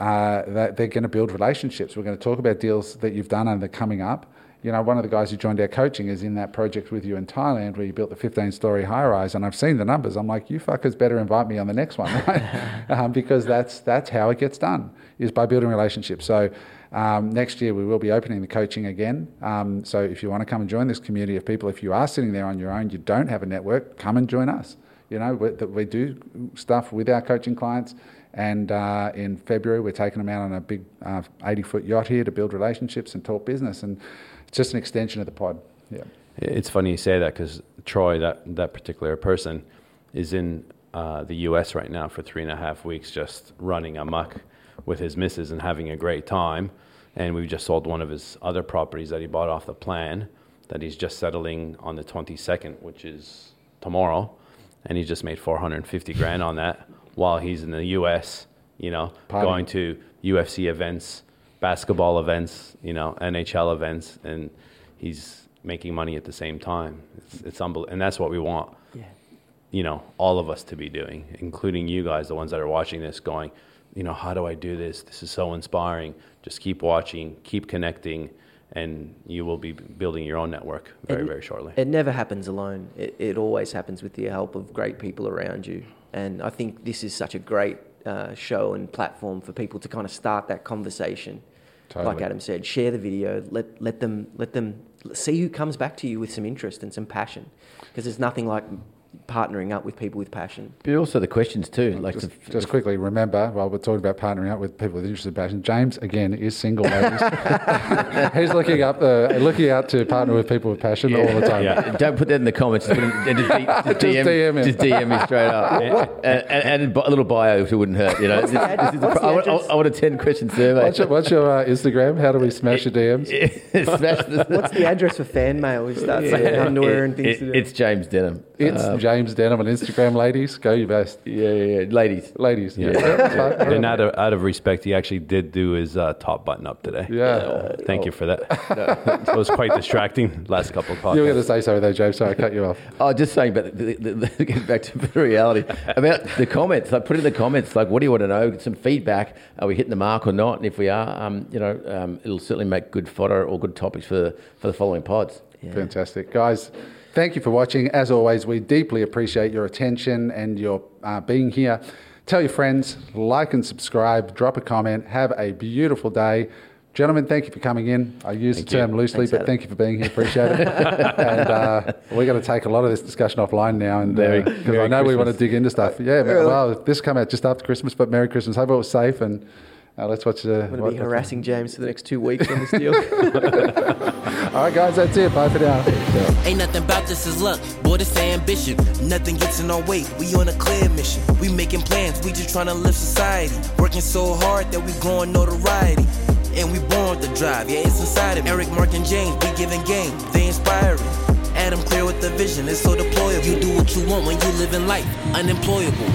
uh, they're going to build relationships. We're going to talk about deals that you've done and that are coming up. You know, one of the guys who joined our coaching is in that project with you in Thailand where you built the 15 story high rise. And I've seen the numbers. I'm like, you fuckers better invite me on the next one, right? um, because that's, that's how it gets done, is by building relationships. So um, next year we will be opening the coaching again. Um, so if you want to come and join this community of people, if you are sitting there on your own, you don't have a network, come and join us. You know, that we do stuff with our coaching clients. And uh, in February, we're taking them out on a big 80 foot yacht here to build relationships and talk business. And it's just an extension of the pod. Yeah. It's funny you say that because Troy, that, that particular person, is in uh, the U.S. right now for three and a half weeks, just running amok with his missus and having a great time. And we've just sold one of his other properties that he bought off the plan that he's just settling on the 22nd, which is tomorrow. And he just made 450 grand on that while he's in the U.S. You know, Partying. going to UFC events, basketball events, you know, NHL events, and he's making money at the same time. It's, it's unbelievable, and that's what we want. Yeah. You know, all of us to be doing, including you guys, the ones that are watching this, going, you know, how do I do this? This is so inspiring. Just keep watching, keep connecting, and you will be building your own network very, And- very shortly. It never happens alone. It, it always happens with the help of great people around you. And I think this is such a great uh, show and platform for people to kind of start that conversation. Totally. Like Adam said, share the video. Let let them let them see who comes back to you with some interest and some passion, because there's nothing like partnering up with people with passion. But also the questions too, like Just, the, just quickly, remember, while we're talking about partnering up with people with interest and passion, James, again, is single. He's looking up the, looking out to partner with people with passion all the time. Yeah. Don't put that in the comments. Just, just, D- just, Just DM, DM him. just DM me straight up. and, and, and a little bio if it wouldn't hurt. You know, this, this is pro- I, want, I, address? I want a ten question survey. What's your, what's your uh, Instagram? How do we smash your DMs? Smash the- What's the address for fan mail? We start saying underwear and things It- to. It's James Denham. It's Um, James James Denham on Instagram, ladies. Go your best. Yeah, yeah, yeah. ladies. Ladies. Yeah. that's fine. and out of, out of respect, he actually did do his uh, top button up today. Yeah. Uh, thank you for that. it was quite distracting last couple of podcasts. You were going to say sorry though, James. Sorry, I cut you off. Oh, just saying, but the, the, the, get back to the reality about the comments. Like, put in the comments, like, what do you want to know? Get some feedback. Are we hitting the mark or not? And if we are, um, you know, um, it'll certainly make good fodder or good topics for for the following pods. Fantastic. Guys, thank you for watching. As always, we deeply appreciate your attention and your uh, being here. Tell your friends, like and subscribe, drop a comment. Have a beautiful day. Gentlemen, thank you for coming in. I use Thank the term you. loosely, Thanks, but Adam. thank you for being here. Appreciate it. and uh, we're going to take a lot of this discussion offline now, and Merry- because I Merry know we want to dig into stuff. Yeah, well, this come out just after Christmas, but Merry Christmas. Hope it was safe, and uh, let's watch the. I'm going to be harassing James for the next two weeks on this deal. All right, guys, that's it. Bye for now. Ain't nothing about this is luck, boy, this ambition. Nothing gets in our way, we on a clear mission. We making plans, we just trying to live society. Working so hard that we growing notoriety. And we born with the drive, yeah, it's inside of me. Eric, Mark, and James, we giving game, they inspiring. Adam clear with the vision, it's so deployable. You do what you want when you living life, unemployable.